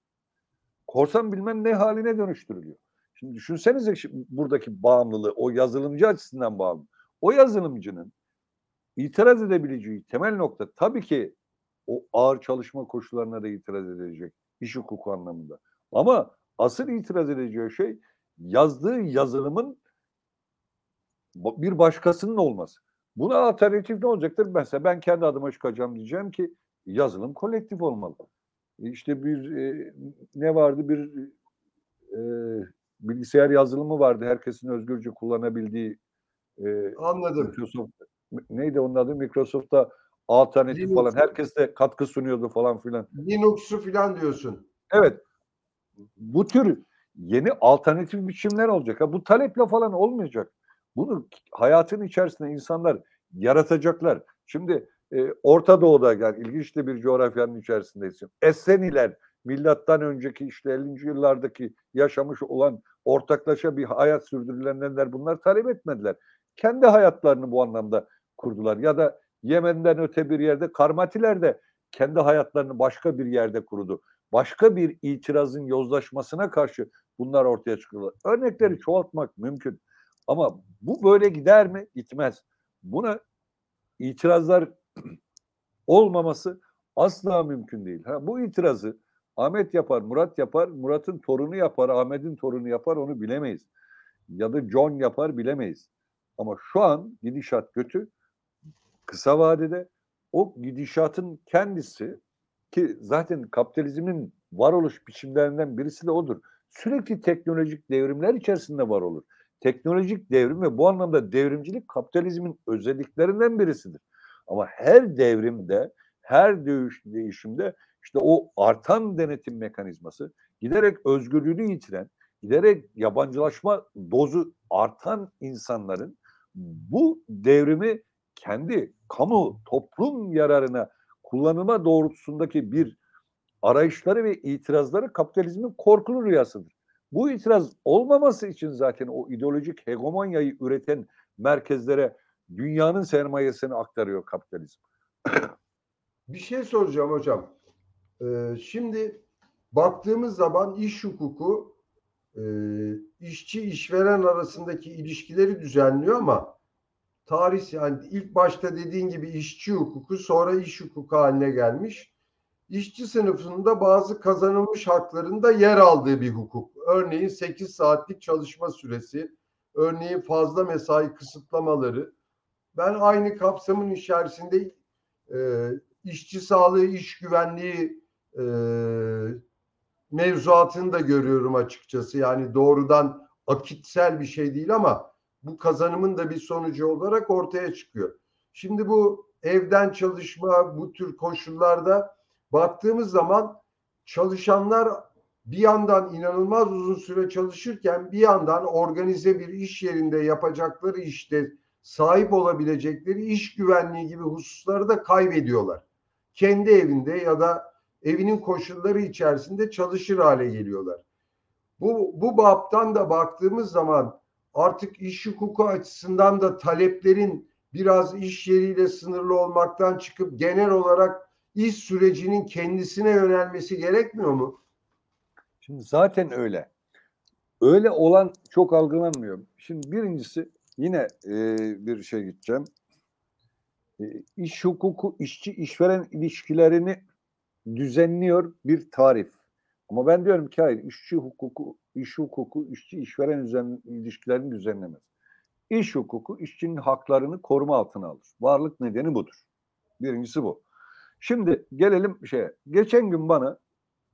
Korsan bilmem ne haline dönüştürülüyor. Şimdi düşünsenize şi- buradaki bağımlılığı, o yazılımcı açısından bağımlı. O yazılımcının itiraz edebileceği temel nokta tabii ki o ağır çalışma koşullarına da itiraz edecek iş hukuku anlamında. Ama asıl itiraz edeceği şey yazdığı yazılımın bir başkasının olması. Buna alternatif ne olacaktır? Mesela ben kendi adıma çıkacağım diyeceğim ki yazılım kolektif olmalı. İşte bir e, ne vardı bir e, bilgisayar yazılımı vardı herkesin özgürce kullanabildiği e, Anladım. Microsoft neydi onun adı? Microsoft'ta alternatif Linux. falan herkes de katkı sunuyordu falan filan. Linux'u falan diyorsun. Evet. Bu tür yeni alternatif biçimler olacak. Ha, bu taleple falan olmayacak. Bunu hayatın içerisinde insanlar yaratacaklar. Şimdi e, Orta Doğu'da yani ilginç de bir coğrafyanın içerisindeyiz. Esseniler milattan önceki işte 50. yıllardaki yaşamış olan ortaklaşa bir hayat sürdürülenler bunlar talep etmediler. Kendi hayatlarını bu anlamda kurdular. Ya da Yemen'den öte bir yerde Karmatiler de kendi hayatlarını başka bir yerde kurdu. Başka bir itirazın yozlaşmasına karşı bunlar ortaya çıkıyorlar. Örnekleri çoğaltmak mümkün. Ama bu böyle gider mi? Gitmez. Buna itirazlar olmaması asla mümkün değil. Ha, bu itirazı Ahmet yapar, Murat yapar, Murat'ın torunu yapar, Ahmet'in torunu yapar onu bilemeyiz. Ya da John yapar bilemeyiz. Ama şu an gidişat kötü. Kısa vadede o gidişatın kendisi ki zaten kapitalizmin varoluş biçimlerinden birisi de odur. Sürekli teknolojik devrimler içerisinde var olur. Teknolojik devrim ve bu anlamda devrimcilik kapitalizmin özelliklerinden birisidir. Ama her devrimde, her değiş, değişimde işte o artan denetim mekanizması giderek özgürlüğünü yitiren, giderek yabancılaşma dozu artan insanların bu devrimi kendi kamu, toplum yararına kullanıma doğrultusundaki bir arayışları ve itirazları kapitalizmin korkulu rüyasıdır. Bu itiraz olmaması için zaten o ideolojik hegemonyayı üreten merkezlere dünyanın sermayesini aktarıyor kapitalizm. Bir şey soracağım hocam. Ee, şimdi baktığımız zaman iş hukuku e, işçi işveren arasındaki ilişkileri düzenliyor ama tarih yani ilk başta dediğin gibi işçi hukuku sonra iş hukuku haline gelmiş. İşçi sınıfında bazı kazanılmış haklarında yer aldığı bir hukuk. Örneğin 8 saatlik çalışma süresi, örneğin fazla mesai kısıtlamaları. Ben aynı kapsamın içerisinde e, işçi sağlığı, iş güvenliği e, mevzuatını da görüyorum açıkçası. Yani doğrudan akitsel bir şey değil ama bu kazanımın da bir sonucu olarak ortaya çıkıyor. Şimdi bu evden çalışma, bu tür koşullarda baktığımız zaman çalışanlar bir yandan inanılmaz uzun süre çalışırken bir yandan organize bir iş yerinde yapacakları işte sahip olabilecekleri iş güvenliği gibi hususları da kaybediyorlar. Kendi evinde ya da evinin koşulları içerisinde çalışır hale geliyorlar. Bu, bu baptan da baktığımız zaman artık iş hukuku açısından da taleplerin biraz iş yeriyle sınırlı olmaktan çıkıp genel olarak iş sürecinin kendisine yönelmesi gerekmiyor mu? Şimdi zaten öyle. Öyle olan çok algılanmıyor. Şimdi birincisi yine e, bir şey gideceğim. E, iş hukuku, işçi işveren ilişkilerini düzenliyor bir tarif. Ama ben diyorum ki hayır, işçi hukuku, iş hukuku, işçi işveren düzen, ilişkilerini düzenlemez. İş hukuku işçinin haklarını koruma altına alır. Varlık nedeni budur. Birincisi bu. Şimdi gelelim şeye. Geçen gün bana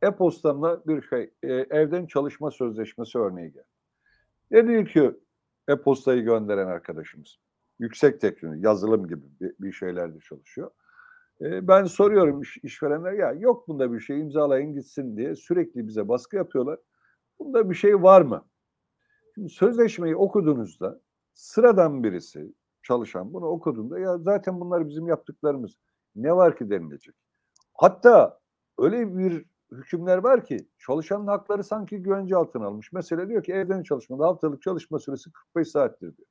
e-postamla bir şey e, evden çalışma sözleşmesi örneği geldi. Dedi ki e-postayı gönderen arkadaşımız yüksek teknoloji, yazılım gibi bir, bir şeylerde çalışıyor. Ben soruyorum iş, işverenler ya yok bunda bir şey imzalayın gitsin diye sürekli bize baskı yapıyorlar. Bunda bir şey var mı? Şimdi sözleşmeyi okuduğunuzda sıradan birisi çalışan bunu okuduğunda ya zaten bunlar bizim yaptıklarımız. Ne var ki denilecek. Hatta öyle bir hükümler var ki çalışanın hakları sanki güvence altına almış. Mesela diyor ki evden çalışmada haftalık çalışma süresi 45 saattir diyor.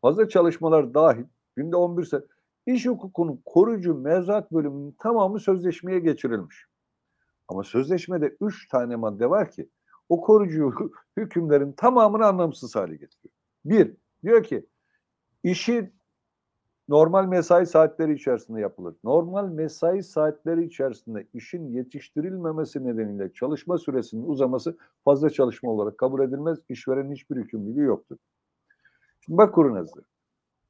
Fazla çalışmalar dahil günde 11 saat. İş hukukunun koruyucu mevzuat bölümünün tamamı sözleşmeye geçirilmiş. Ama sözleşmede 3 tane madde var ki o koruyucu hükümlerin tamamını anlamsız hale getiriyor. Bir, diyor ki işi normal mesai saatleri içerisinde yapılır. Normal mesai saatleri içerisinde işin yetiştirilmemesi nedeniyle çalışma süresinin uzaması fazla çalışma olarak kabul edilmez. İşverenin hiçbir yükümlülüğü yoktur. Şimdi bak Kurnazlı.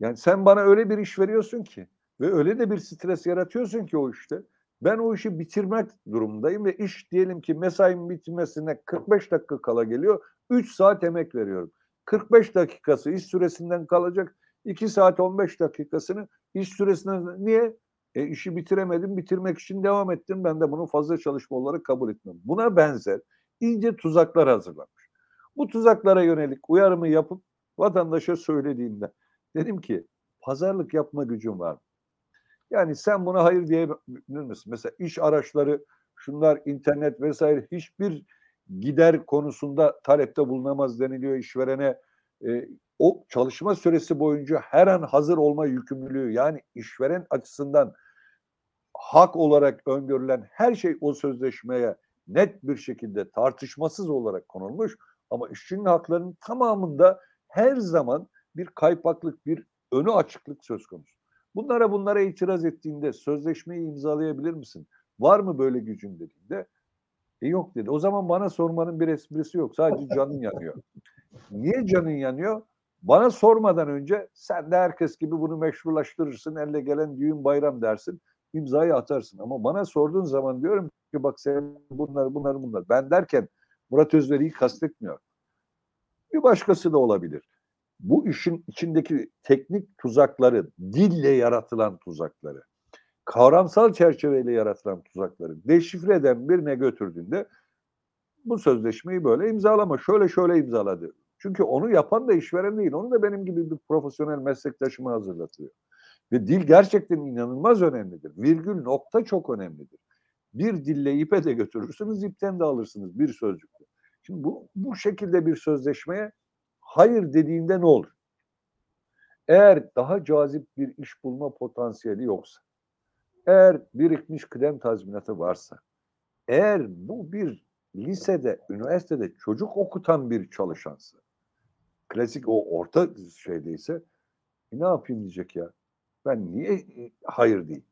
Yani sen bana öyle bir iş veriyorsun ki ve öyle de bir stres yaratıyorsun ki o işte. Ben o işi bitirmek durumundayım ve iş diyelim ki mesaimin bitmesine 45 dakika kala geliyor. 3 saat emek veriyorum. 45 dakikası iş süresinden kalacak. 2 saat 15 dakikasını iş süresinden niye? E, işi bitiremedim, bitirmek için devam ettim. Ben de bunu fazla çalışma olarak kabul etmem. Buna benzer ince tuzaklar hazırlanmış. Bu tuzaklara yönelik uyarımı yapıp vatandaşa söylediğimde dedim ki pazarlık yapma gücün var mı? Yani sen buna hayır diyebilir misin? Mesela iş araçları, şunlar internet vesaire hiçbir gider konusunda talepte bulunamaz deniliyor işverene. E, o çalışma süresi boyunca her an hazır olma yükümlülüğü yani işveren açısından hak olarak öngörülen her şey o sözleşmeye net bir şekilde tartışmasız olarak konulmuş ama işçinin haklarının tamamında her zaman bir kaypaklık, bir önü açıklık söz konusu. Bunlara bunlara itiraz ettiğinde sözleşmeyi imzalayabilir misin? Var mı böyle gücün dediğinde e yok dedi. O zaman bana sormanın bir esprisi yok. Sadece canın yanıyor. Niye canın yanıyor? Bana sormadan önce sen de herkes gibi bunu meşrulaştırırsın. Elle gelen düğün bayram dersin. imzayı atarsın. Ama bana sorduğun zaman diyorum ki bak sen bunlar bunlar bunlar. Ben derken Murat Özveri'yi kastetmiyor. Bir başkası da olabilir. Bu işin içindeki teknik tuzakları, dille yaratılan tuzakları, kavramsal çerçeveyle yaratılan tuzakları deşifre eden birine götürdüğünde bu sözleşmeyi böyle imzalama. Şöyle şöyle imzaladı. Çünkü onu yapan da işveren değil. Onu da benim gibi bir profesyonel meslektaşıma hazırlatıyor. Ve dil gerçekten inanılmaz önemlidir. Virgül nokta çok önemlidir. Bir dille ipe de götürürsünüz, ipten de alırsınız bir sözcükle. Şimdi bu, bu şekilde bir sözleşmeye hayır dediğinde ne olur? Eğer daha cazip bir iş bulma potansiyeli yoksa, eğer birikmiş kıdem tazminatı varsa, eğer bu bir lisede, üniversitede çocuk okutan bir çalışansa, klasik o orta şeydeyse e ne yapayım diyecek ya. Ben niye e, hayır diyeyim?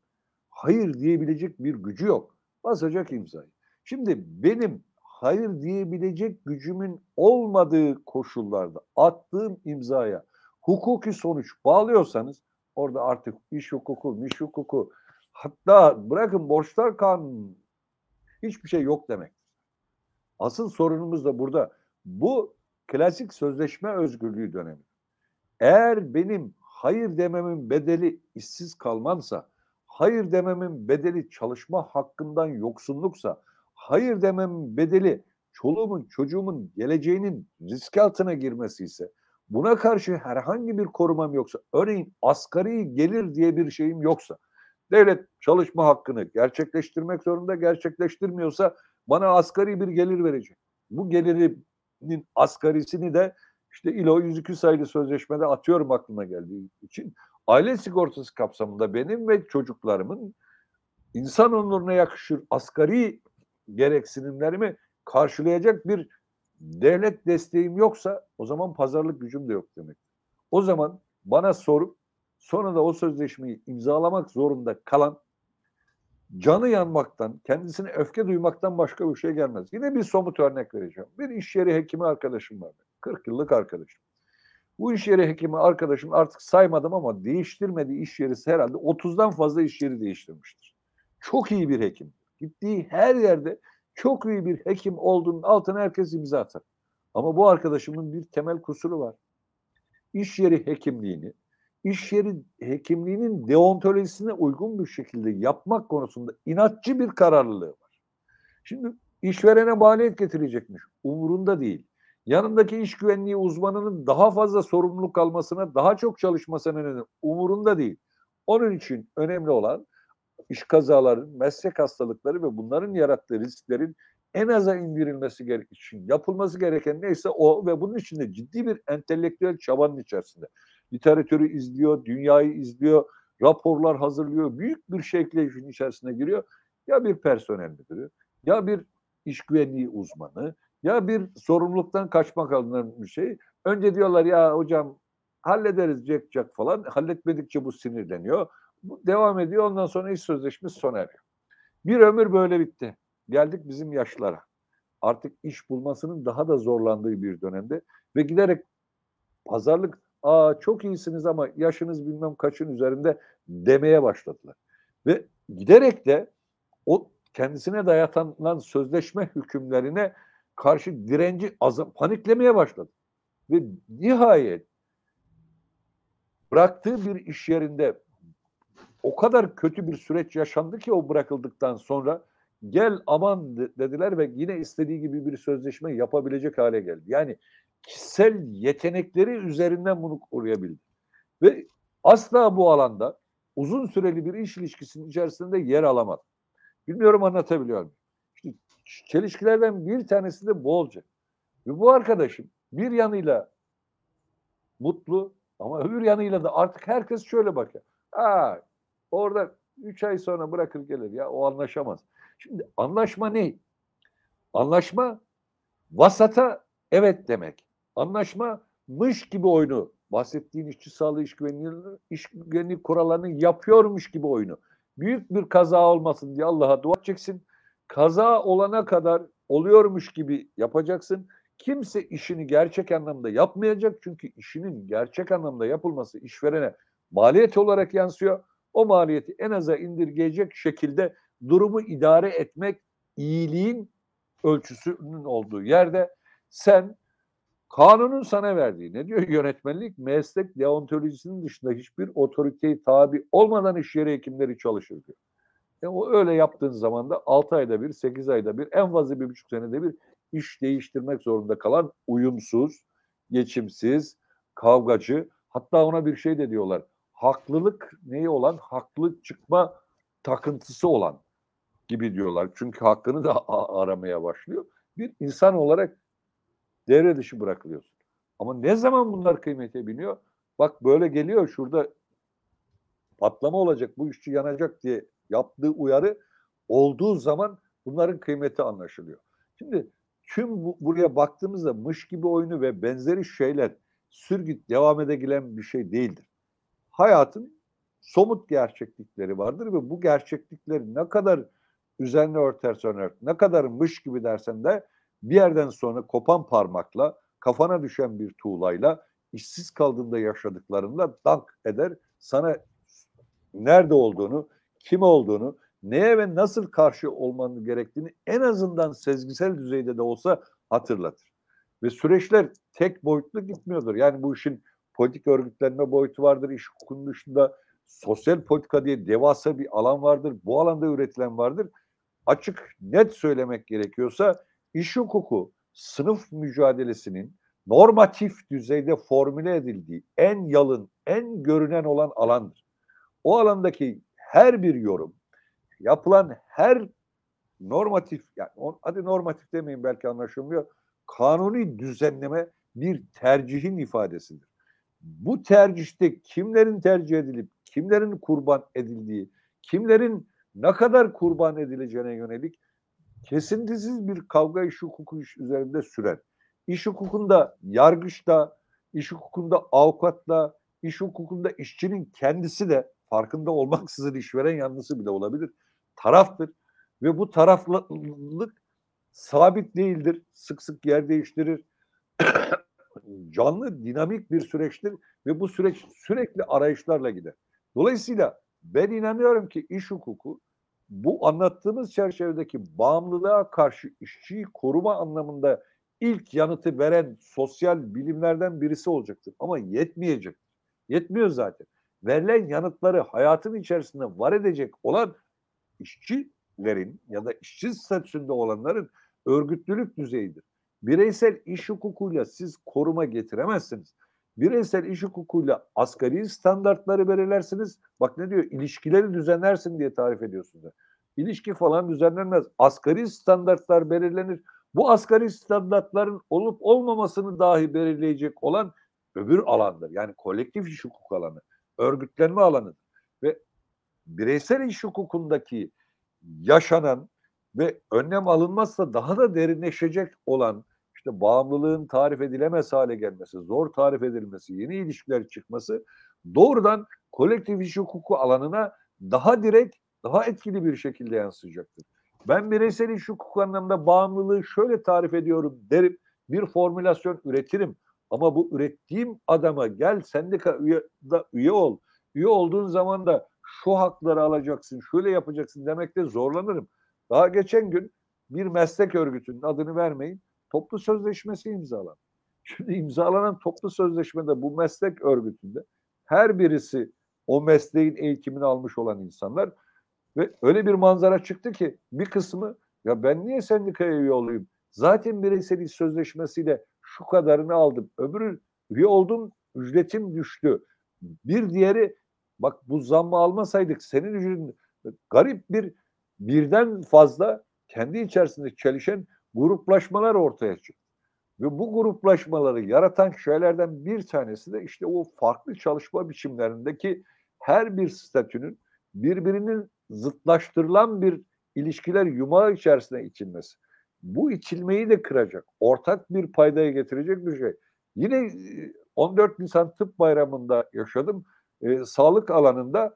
Hayır diyebilecek bir gücü yok. Basacak imzayı. Şimdi benim hayır diyebilecek gücümün olmadığı koşullarda attığım imzaya hukuki sonuç bağlıyorsanız orada artık iş hukuku, iş hukuku hatta bırakın borçlar kanunu hiçbir şey yok demek. Asıl sorunumuz da burada. Bu klasik sözleşme özgürlüğü dönemi. Eğer benim hayır dememin bedeli işsiz kalmamsa, hayır dememin bedeli çalışma hakkından yoksunluksa, hayır dememin bedeli çoluğumun, çocuğumun geleceğinin risk altına girmesi ise, buna karşı herhangi bir korumam yoksa, örneğin asgari gelir diye bir şeyim yoksa, devlet çalışma hakkını gerçekleştirmek zorunda, gerçekleştirmiyorsa bana asgari bir gelir verecek. Bu gelirinin asgarisini de işte İLO 102 sayılı sözleşmede atıyorum aklıma geldiği için aile sigortası kapsamında benim ve çocuklarımın insan onuruna yakışır asgari gereksinimlerimi karşılayacak bir devlet desteğim yoksa o zaman pazarlık gücüm de yok demek. O zaman bana sorup sonra da o sözleşmeyi imzalamak zorunda kalan canı yanmaktan, kendisine öfke duymaktan başka bir şey gelmez. Yine bir somut örnek vereceğim. Bir iş yeri hekimi arkadaşım var. 40 yıllık arkadaşım. Bu iş yeri hekimi arkadaşım artık saymadım ama değiştirmediği iş yeri herhalde 30'dan fazla iş yeri değiştirmiştir. Çok iyi bir hekim. Gittiği her yerde çok iyi bir hekim olduğunun altına herkes imza atar. Ama bu arkadaşımın bir temel kusuru var. İş yeri hekimliğini iş yeri hekimliğinin deontolojisine uygun bir şekilde yapmak konusunda inatçı bir kararlılığı var. Şimdi işverene maliyet getirecekmiş. Umurunda değil. Yanındaki iş güvenliği uzmanının daha fazla sorumluluk almasına, daha çok çalışmasına neden umurunda değil. Onun için önemli olan iş kazaların, meslek hastalıkları ve bunların yarattığı risklerin en aza indirilmesi için yapılması gereken neyse o ve bunun için de ciddi bir entelektüel çabanın içerisinde. Literatürü izliyor, dünyayı izliyor, raporlar hazırlıyor, büyük bir şekilde işin içerisine giriyor. Ya bir personel müdürü, ya bir iş güvenliği uzmanı, ya bir sorumluluktan kaçmak adına bir şey. Önce diyorlar ya hocam hallederiz cek cek falan. Halletmedikçe bu sinirleniyor. Devam ediyor. Ondan sonra iş sözleşmesi sona eriyor. Bir ömür böyle bitti. Geldik bizim yaşlara. Artık iş bulmasının daha da zorlandığı bir dönemde ve giderek pazarlık aa çok iyisiniz ama yaşınız bilmem kaçın üzerinde demeye başladılar. Ve giderek de o kendisine dayatılan sözleşme hükümlerine karşı direnci azam, paniklemeye başladı. Ve nihayet bıraktığı bir iş yerinde o kadar kötü bir süreç yaşandı ki o bırakıldıktan sonra gel aman dediler ve yine istediği gibi bir sözleşme yapabilecek hale geldi. Yani kişisel yetenekleri üzerinden bunu koruyabildi. Ve asla bu alanda uzun süreli bir iş ilişkisinin içerisinde yer alamadı. Bilmiyorum anlatabiliyor muyum? İşte çelişkilerden bir tanesi de bu olacak. Ve bu arkadaşım bir yanıyla mutlu ama öbür yanıyla da artık herkes şöyle bakıyor. Aa, orada üç ay sonra bırakır gelir ya o anlaşamaz. Şimdi anlaşma ne? Anlaşma vasata evet demek. Anlaşma mış gibi oyunu bahsettiğin işçi sağlığı iş güvenliği, iş güvenliği kurallarını yapıyormuş gibi oyunu. Büyük bir kaza olmasın diye Allah'a dua edeceksin. Kaza olana kadar oluyormuş gibi yapacaksın. Kimse işini gerçek anlamda yapmayacak çünkü işinin gerçek anlamda yapılması işverene maliyet olarak yansıyor. O maliyeti en aza indirgeyecek şekilde durumu idare etmek iyiliğin ölçüsünün olduğu yerde sen kanunun sana verdiği ne diyor yönetmenlik meslek deontolojisinin dışında hiçbir otoriteye tabi olmadan iş yeri hekimleri çalışır diyor. E o öyle yaptığın zaman da 6 ayda bir, 8 ayda bir, en fazla bir buçuk senede bir iş değiştirmek zorunda kalan uyumsuz, geçimsiz, kavgacı, hatta ona bir şey de diyorlar. Haklılık neyi olan? Haklı çıkma takıntısı olan gibi diyorlar. Çünkü hakkını da aramaya başlıyor. Bir insan olarak devre dışı bırakılıyorsun. Ama ne zaman bunlar kıymete biniyor? Bak böyle geliyor şurada patlama olacak, bu işçi yanacak diye yaptığı uyarı olduğu zaman bunların kıymeti anlaşılıyor. Şimdi tüm bu, buraya baktığımızda mış gibi oyunu ve benzeri şeyler sürgüt devam edebilen bir şey değildir. Hayatın somut gerçeklikleri vardır ve bu gerçeklikleri ne kadar üzerine örtersen ört, ne kadar mış gibi dersen de bir yerden sonra kopan parmakla, kafana düşen bir tuğlayla, işsiz kaldığında yaşadıklarında dank eder. Sana nerede olduğunu, kim olduğunu, neye ve nasıl karşı olmanın gerektiğini en azından sezgisel düzeyde de olsa hatırlatır. Ve süreçler tek boyutlu gitmiyordur. Yani bu işin politik örgütlenme boyutu vardır. İş hukukunun dışında sosyal politika diye devasa bir alan vardır. Bu alanda üretilen vardır. Açık, net söylemek gerekiyorsa iş hukuku sınıf mücadelesinin normatif düzeyde formüle edildiği en yalın, en görünen olan alandır. O alandaki her bir yorum, yapılan her normatif, yani hadi normatif demeyin belki anlaşılmıyor, kanuni düzenleme bir tercihin ifadesidir. Bu tercihte kimlerin tercih edilip kimlerin kurban edildiği, kimlerin ne kadar kurban edileceğine yönelik kesintisiz bir kavga iş hukuku iş üzerinde süren, iş hukukunda yargıçta, iş hukukunda avukatla, iş hukukunda işçinin kendisi de farkında olmaksızın işveren yanlısı bile olabilir. Taraftır ve bu taraflılık sabit değildir. Sık sık yer değiştirir. Canlı, dinamik bir süreçtir ve bu süreç sürekli arayışlarla gider. Dolayısıyla ben inanıyorum ki iş hukuku bu anlattığımız çerçevedeki bağımlılığa karşı işçiyi koruma anlamında ilk yanıtı veren sosyal bilimlerden birisi olacaktır. Ama yetmeyecek. Yetmiyor zaten. verilen yanıtları hayatın içerisinde var edecek olan işçilerin ya da işçi statüsünde olanların örgütlülük düzeyidir. Bireysel iş hukukuyla siz koruma getiremezsiniz. Bireysel iş hukukuyla asgari standartları belirlersiniz. Bak ne diyor? İlişkileri düzenlersin diye tarif ediyorsunuz. İlişki falan düzenlenmez. Asgari standartlar belirlenir. Bu asgari standartların olup olmamasını dahi belirleyecek olan öbür alandır. Yani kolektif iş hukuk alanı, örgütlenme alanıdır. Ve bireysel iş hukukundaki yaşanan ve önlem alınmazsa daha da derinleşecek olan işte bağımlılığın tarif edilemez hale gelmesi, zor tarif edilmesi, yeni ilişkiler çıkması doğrudan kolektif iş hukuku alanına daha direkt, daha etkili bir şekilde yansıyacaktır. Ben bireysel iş hukuku anlamda bağımlılığı şöyle tarif ediyorum derim, bir formülasyon üretirim. Ama bu ürettiğim adama gel sendika üye, da üye ol. Üye olduğun zaman da şu hakları alacaksın, şöyle yapacaksın demekte zorlanırım. Daha geçen gün bir meslek örgütünün adını vermeyin toplu sözleşmesi imzalandı. Şimdi imzalanan toplu sözleşmede bu meslek örgütünde her birisi o mesleğin eğitimini almış olan insanlar ve öyle bir manzara çıktı ki bir kısmı ya ben niye sendikaya üye olayım? Zaten bireysel iş sözleşmesiyle şu kadarını aldım. Öbürü üye oldum ücretim düştü. Bir diğeri bak bu zammı almasaydık senin ücretin garip bir birden fazla kendi içerisinde çelişen gruplaşmalar ortaya çıktı. Ve bu gruplaşmaları yaratan şeylerden bir tanesi de işte o farklı çalışma biçimlerindeki her bir statünün birbirinin zıtlaştırılan bir ilişkiler yumağı içerisine içilmesi. Bu içilmeyi de kıracak, ortak bir paydaya getirecek bir şey. Yine 14 Nisan Tıp Bayramı'nda yaşadım. E, sağlık alanında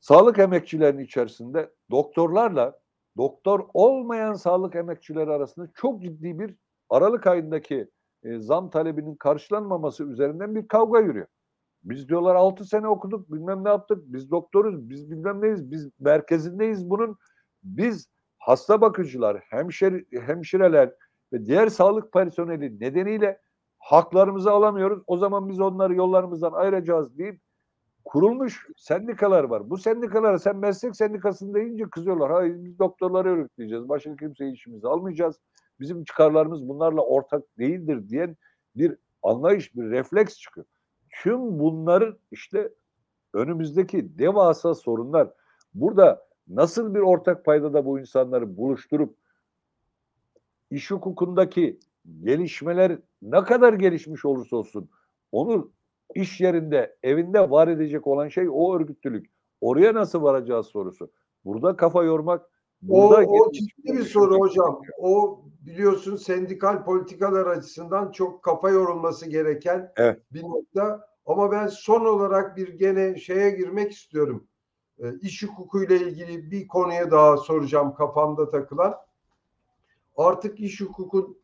sağlık emekçilerinin içerisinde doktorlarla doktor olmayan sağlık emekçileri arasında çok ciddi bir Aralık ayındaki e, zam talebinin karşılanmaması üzerinden bir kavga yürüyor. Biz diyorlar 6 sene okuduk, bilmem ne yaptık, biz doktoruz, biz bilmem neyiz, biz merkezindeyiz bunun. Biz hasta bakıcılar, hemşire, hemşireler ve diğer sağlık personeli nedeniyle haklarımızı alamıyoruz. O zaman biz onları yollarımızdan ayıracağız deyip kurulmuş sendikalar var. Bu sendikalara sen meslek sendikasını deyince kızıyorlar. Hayır biz doktorları örgütleyeceğiz. Başka kimseyi işimize almayacağız. Bizim çıkarlarımız bunlarla ortak değildir diyen bir anlayış, bir refleks çıkıyor. Tüm bunların işte önümüzdeki devasa sorunlar. Burada nasıl bir ortak paydada bu insanları buluşturup iş hukukundaki gelişmeler ne kadar gelişmiş olursa olsun onu iş yerinde, evinde var edecek olan şey o örgütlülük. Oraya nasıl varacağız sorusu. Burada kafa yormak Burada o, o ciddi bir soru hocam. O biliyorsun sendikal politikalar açısından çok kafa yorulması gereken evet. bir nokta. Ama ben son olarak bir gene şeye girmek istiyorum. E, iş hukukuyla ilgili bir konuya daha soracağım kafamda takılan. Artık iş hukukunun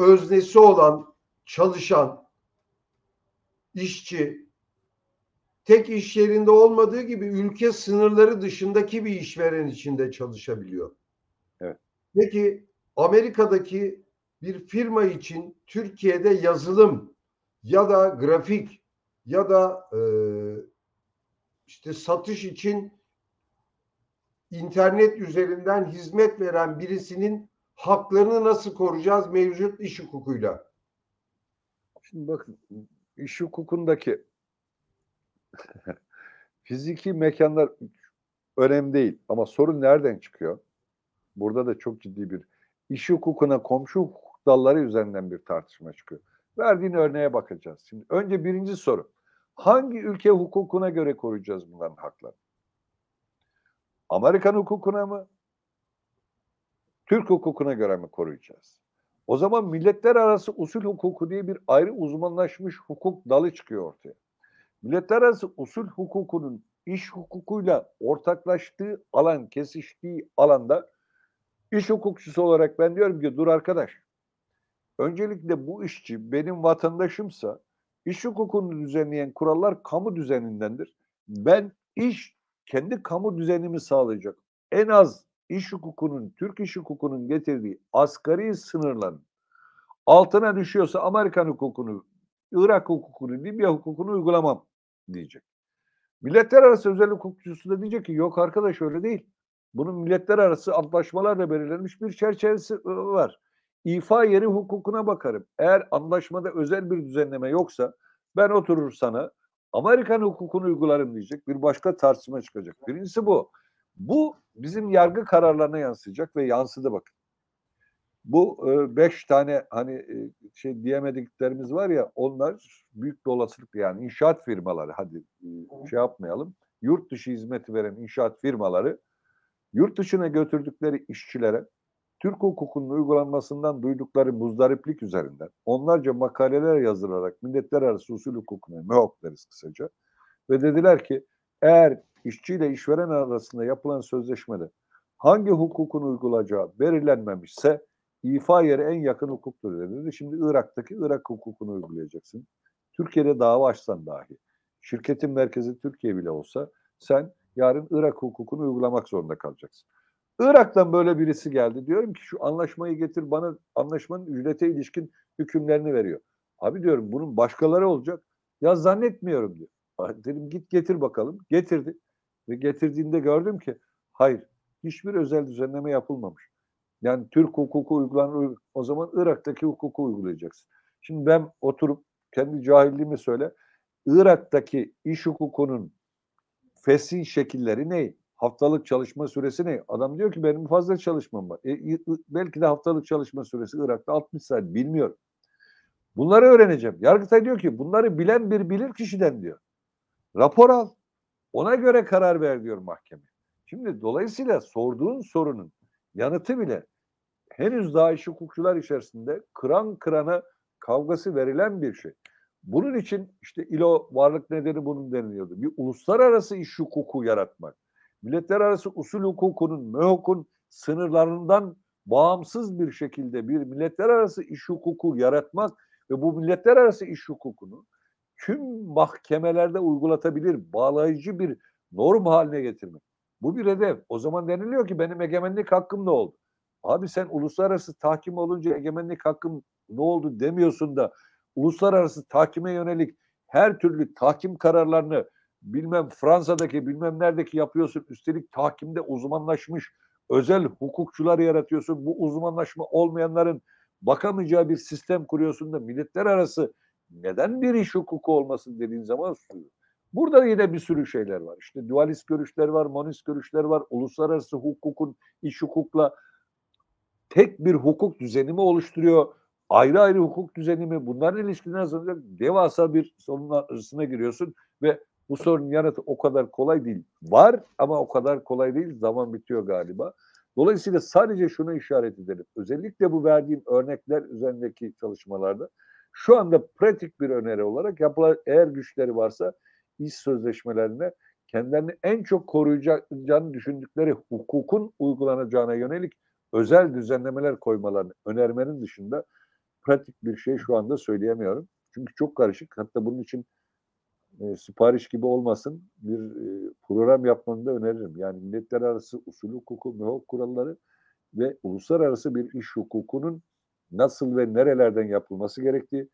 öznesi olan çalışan, işçi, tek iş yerinde olmadığı gibi ülke sınırları dışındaki bir işveren içinde çalışabiliyor. Evet. Peki Amerika'daki bir firma için Türkiye'de yazılım ya da grafik ya da e, işte satış için internet üzerinden hizmet veren birisinin haklarını nasıl koruyacağız mevcut iş hukukuyla? Şimdi bakın iş hukukundaki fiziki mekanlar önemli değil ama sorun nereden çıkıyor? Burada da çok ciddi bir iş hukukuna komşu hukuk dalları üzerinden bir tartışma çıkıyor. Verdiğin örneğe bakacağız. Şimdi önce birinci soru. Hangi ülke hukukuna göre koruyacağız bunların haklarını? Amerikan hukukuna mı? Türk hukukuna göre mi koruyacağız? O zaman milletler arası usul hukuku diye bir ayrı uzmanlaşmış hukuk dalı çıkıyor ortaya. Milletler arası usul hukukunun iş hukukuyla ortaklaştığı alan, kesiştiği alanda iş hukukçusu olarak ben diyorum ki dur arkadaş. Öncelikle bu işçi benim vatandaşımsa iş hukukunu düzenleyen kurallar kamu düzenindendir. Ben iş kendi kamu düzenimi sağlayacak. En az iş hukukunun, Türk iş hukukunun getirdiği asgari sınırların altına düşüyorsa Amerikan hukukunu, Irak hukukunu, Libya hukukunu uygulamam diyecek. Milletler arası özel hukukçusu da diyecek ki yok arkadaş öyle değil. Bunun milletler arası antlaşmalarla belirlenmiş bir çerçevesi var. İfa yeri hukukuna bakarım. Eğer anlaşmada özel bir düzenleme yoksa ben oturur sana Amerikan hukukunu uygularım diyecek. Bir başka tartışma çıkacak. Birincisi bu. Bu bizim yargı kararlarına yansıyacak ve yansıdı bakın. Bu e, beş tane hani e, şey diyemediklerimiz var ya onlar büyük bir olasılık yani inşaat firmaları hadi e, şey yapmayalım. Yurt dışı hizmeti veren inşaat firmaları yurt dışına götürdükleri işçilere Türk hukukunun uygulanmasından duydukları muzdariplik üzerinden onlarca makaleler yazılarak milletler arası usul hukukuna MEOK deriz kısaca ve dediler ki eğer işçi ile işveren arasında yapılan sözleşmede hangi hukukun uygulayacağı belirlenmemişse ifa yeri en yakın hukuktur dedi. Şimdi Irak'taki Irak hukukunu uygulayacaksın. Türkiye'de dava açsan dahi. Şirketin merkezi Türkiye bile olsa sen yarın Irak hukukunu uygulamak zorunda kalacaksın. Irak'tan böyle birisi geldi. Diyorum ki şu anlaşmayı getir bana anlaşmanın ücrete ilişkin hükümlerini veriyor. Abi diyorum bunun başkaları olacak. Ya zannetmiyorum diyor. Dedim git getir bakalım. Getirdi. Ve getirdiğinde gördüm ki hayır hiçbir özel düzenleme yapılmamış. Yani Türk hukuku uygulanır. O zaman Irak'taki hukuku uygulayacaksın. Şimdi ben oturup kendi cahilliğimi söyle. Irak'taki iş hukukunun fesih şekilleri ne? Haftalık çalışma süresi ne? Adam diyor ki benim fazla çalışmam var. E, belki de haftalık çalışma süresi Irak'ta 60 saat bilmiyorum. Bunları öğreneceğim. Yargıtay diyor ki bunları bilen bir bilir kişiden diyor. Rapor al. Ona göre karar ver diyor mahkeme. Şimdi dolayısıyla sorduğun sorunun yanıtı bile henüz daha iş hukukçular içerisinde kıran kırana kavgası verilen bir şey. Bunun için işte ILO varlık nedeni bunun deniliyordu. Bir uluslararası iş hukuku yaratmak. Milletler arası usul hukukunun, MEHUK'un sınırlarından bağımsız bir şekilde bir milletler arası iş hukuku yaratmak ve bu milletler arası iş hukukunu tüm mahkemelerde uygulatabilir, bağlayıcı bir norm haline getirmek. Bu bir hedef. O zaman deniliyor ki benim egemenlik hakkım ne oldu? Abi sen uluslararası tahkim olunca egemenlik hakkım ne oldu demiyorsun da uluslararası tahkime yönelik her türlü tahkim kararlarını bilmem Fransa'daki bilmem neredeki yapıyorsun. Üstelik tahkimde uzmanlaşmış özel hukukçular yaratıyorsun. Bu uzmanlaşma olmayanların bakamayacağı bir sistem kuruyorsun da milletler arası neden bir iş hukuku olmasın dediğin zaman Burada yine bir sürü şeyler var. İşte dualist görüşler var, monist görüşler var. Uluslararası hukukun iş hukukla tek bir hukuk düzeni mi oluşturuyor? Ayrı ayrı hukuk düzeni mi? Bunların ilişkileri arasında devasa bir sorunun arasına giriyorsun ve bu sorunun yanıtı o kadar kolay değil. Var ama o kadar kolay değil. Zaman bitiyor galiba. Dolayısıyla sadece şunu işaret edelim. Özellikle bu verdiğim örnekler üzerindeki çalışmalarda şu anda pratik bir öneri olarak yapılan eğer güçleri varsa iş sözleşmelerine kendilerini en çok koruyacağını düşündükleri hukukun uygulanacağına yönelik özel düzenlemeler koymalarını önermenin dışında pratik bir şey şu anda söyleyemiyorum. Çünkü çok karışık. Hatta bunun için e, sipariş gibi olmasın bir e, program yapmanı da öneririm. Yani milletler arası usul hukuku, mühok kuralları ve uluslararası bir iş hukukunun nasıl ve nerelerden yapılması gerektiği,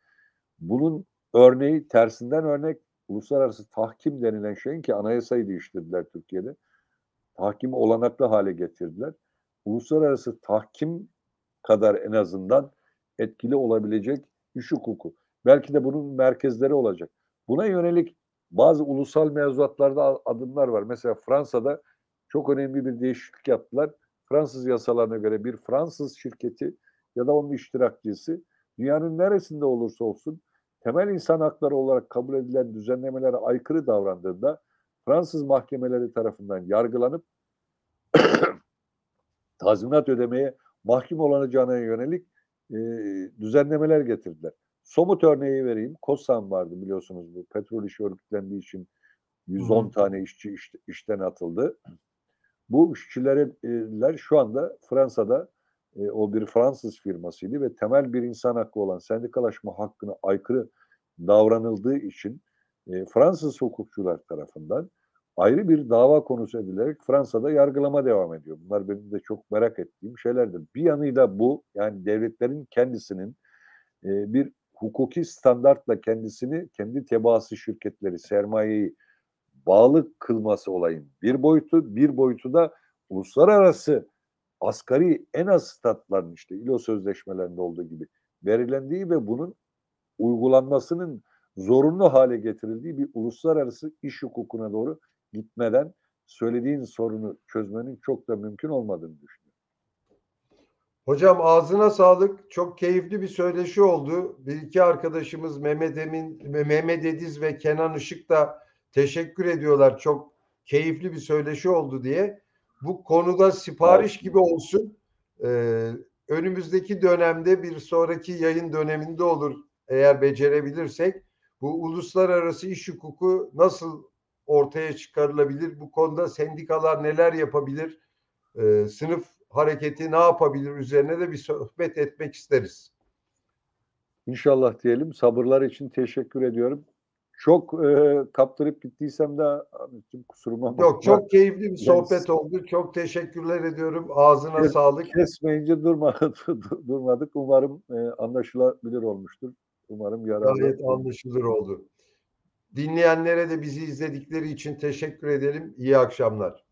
bunun örneği tersinden örnek uluslararası tahkim denilen şeyin ki anayasayı değiştirdiler Türkiye'de. Tahkimi olanaklı hale getirdiler. Uluslararası tahkim kadar en azından etkili olabilecek iş hukuku. Belki de bunun merkezleri olacak. Buna yönelik bazı ulusal mevzuatlarda adımlar var. Mesela Fransa'da çok önemli bir değişiklik yaptılar. Fransız yasalarına göre bir Fransız şirketi ya da onun iştirakçısı dünyanın neresinde olursa olsun temel insan hakları olarak kabul edilen düzenlemelere aykırı davrandığında Fransız mahkemeleri tarafından yargılanıp tazminat ödemeye mahkum olacağına yönelik e, düzenlemeler getirdiler. Somut örneği vereyim. Kosan vardı biliyorsunuz bu petrol işi örgütlendiği için 110 Hı. tane işçi iş, işten atıldı. Bu işçiler şu anda Fransa'da e, o bir Fransız firmasıydı ve temel bir insan hakkı olan sendikalaşma hakkına aykırı davranıldığı için e, Fransız hukukçular tarafından ayrı bir dava konusu edilerek Fransa'da yargılama devam ediyor. Bunlar benim de çok merak ettiğim şeylerdir. Bir yanıyla bu yani devletlerin kendisinin e, bir hukuki standartla kendisini kendi tebaası şirketleri sermayeyi bağlı kılması olayın bir boyutu, bir boyutu da uluslararası asgari en az statların işte ILO sözleşmelerinde olduğu gibi belirlendiği ve bunun uygulanmasının zorunlu hale getirildiği bir uluslararası iş hukukuna doğru gitmeden söylediğin sorunu çözmenin çok da mümkün olmadığını düşünüyorum. Hocam ağzına sağlık. Çok keyifli bir söyleşi oldu. Bir iki arkadaşımız Mehmet Emin, Mehmet Ediz ve Kenan Işık da teşekkür ediyorlar. Çok keyifli bir söyleşi oldu diye. Bu konuda sipariş gibi olsun. Ee, önümüzdeki dönemde bir sonraki yayın döneminde olur eğer becerebilirsek. Bu uluslararası iş hukuku nasıl ortaya çıkarılabilir? Bu konuda sendikalar neler yapabilir? Ee, sınıf hareketi ne yapabilir üzerine de bir sohbet etmek isteriz. İnşallah diyelim. Sabırlar için teşekkür ediyorum çok e, kaptırıp gittiysem de Ahmetciğim kusuruma bakma. Yok çok keyifli bir sohbet yes. oldu. Çok teşekkürler ediyorum. Ağzına Kes, sağlık. Kesmeyince durmadık. durmadık. Umarım e, anlaşılabilir olmuştur. Umarım yararlı. Gayet anlaşılır oldu. Dinleyenlere de bizi izledikleri için teşekkür edelim. İyi akşamlar.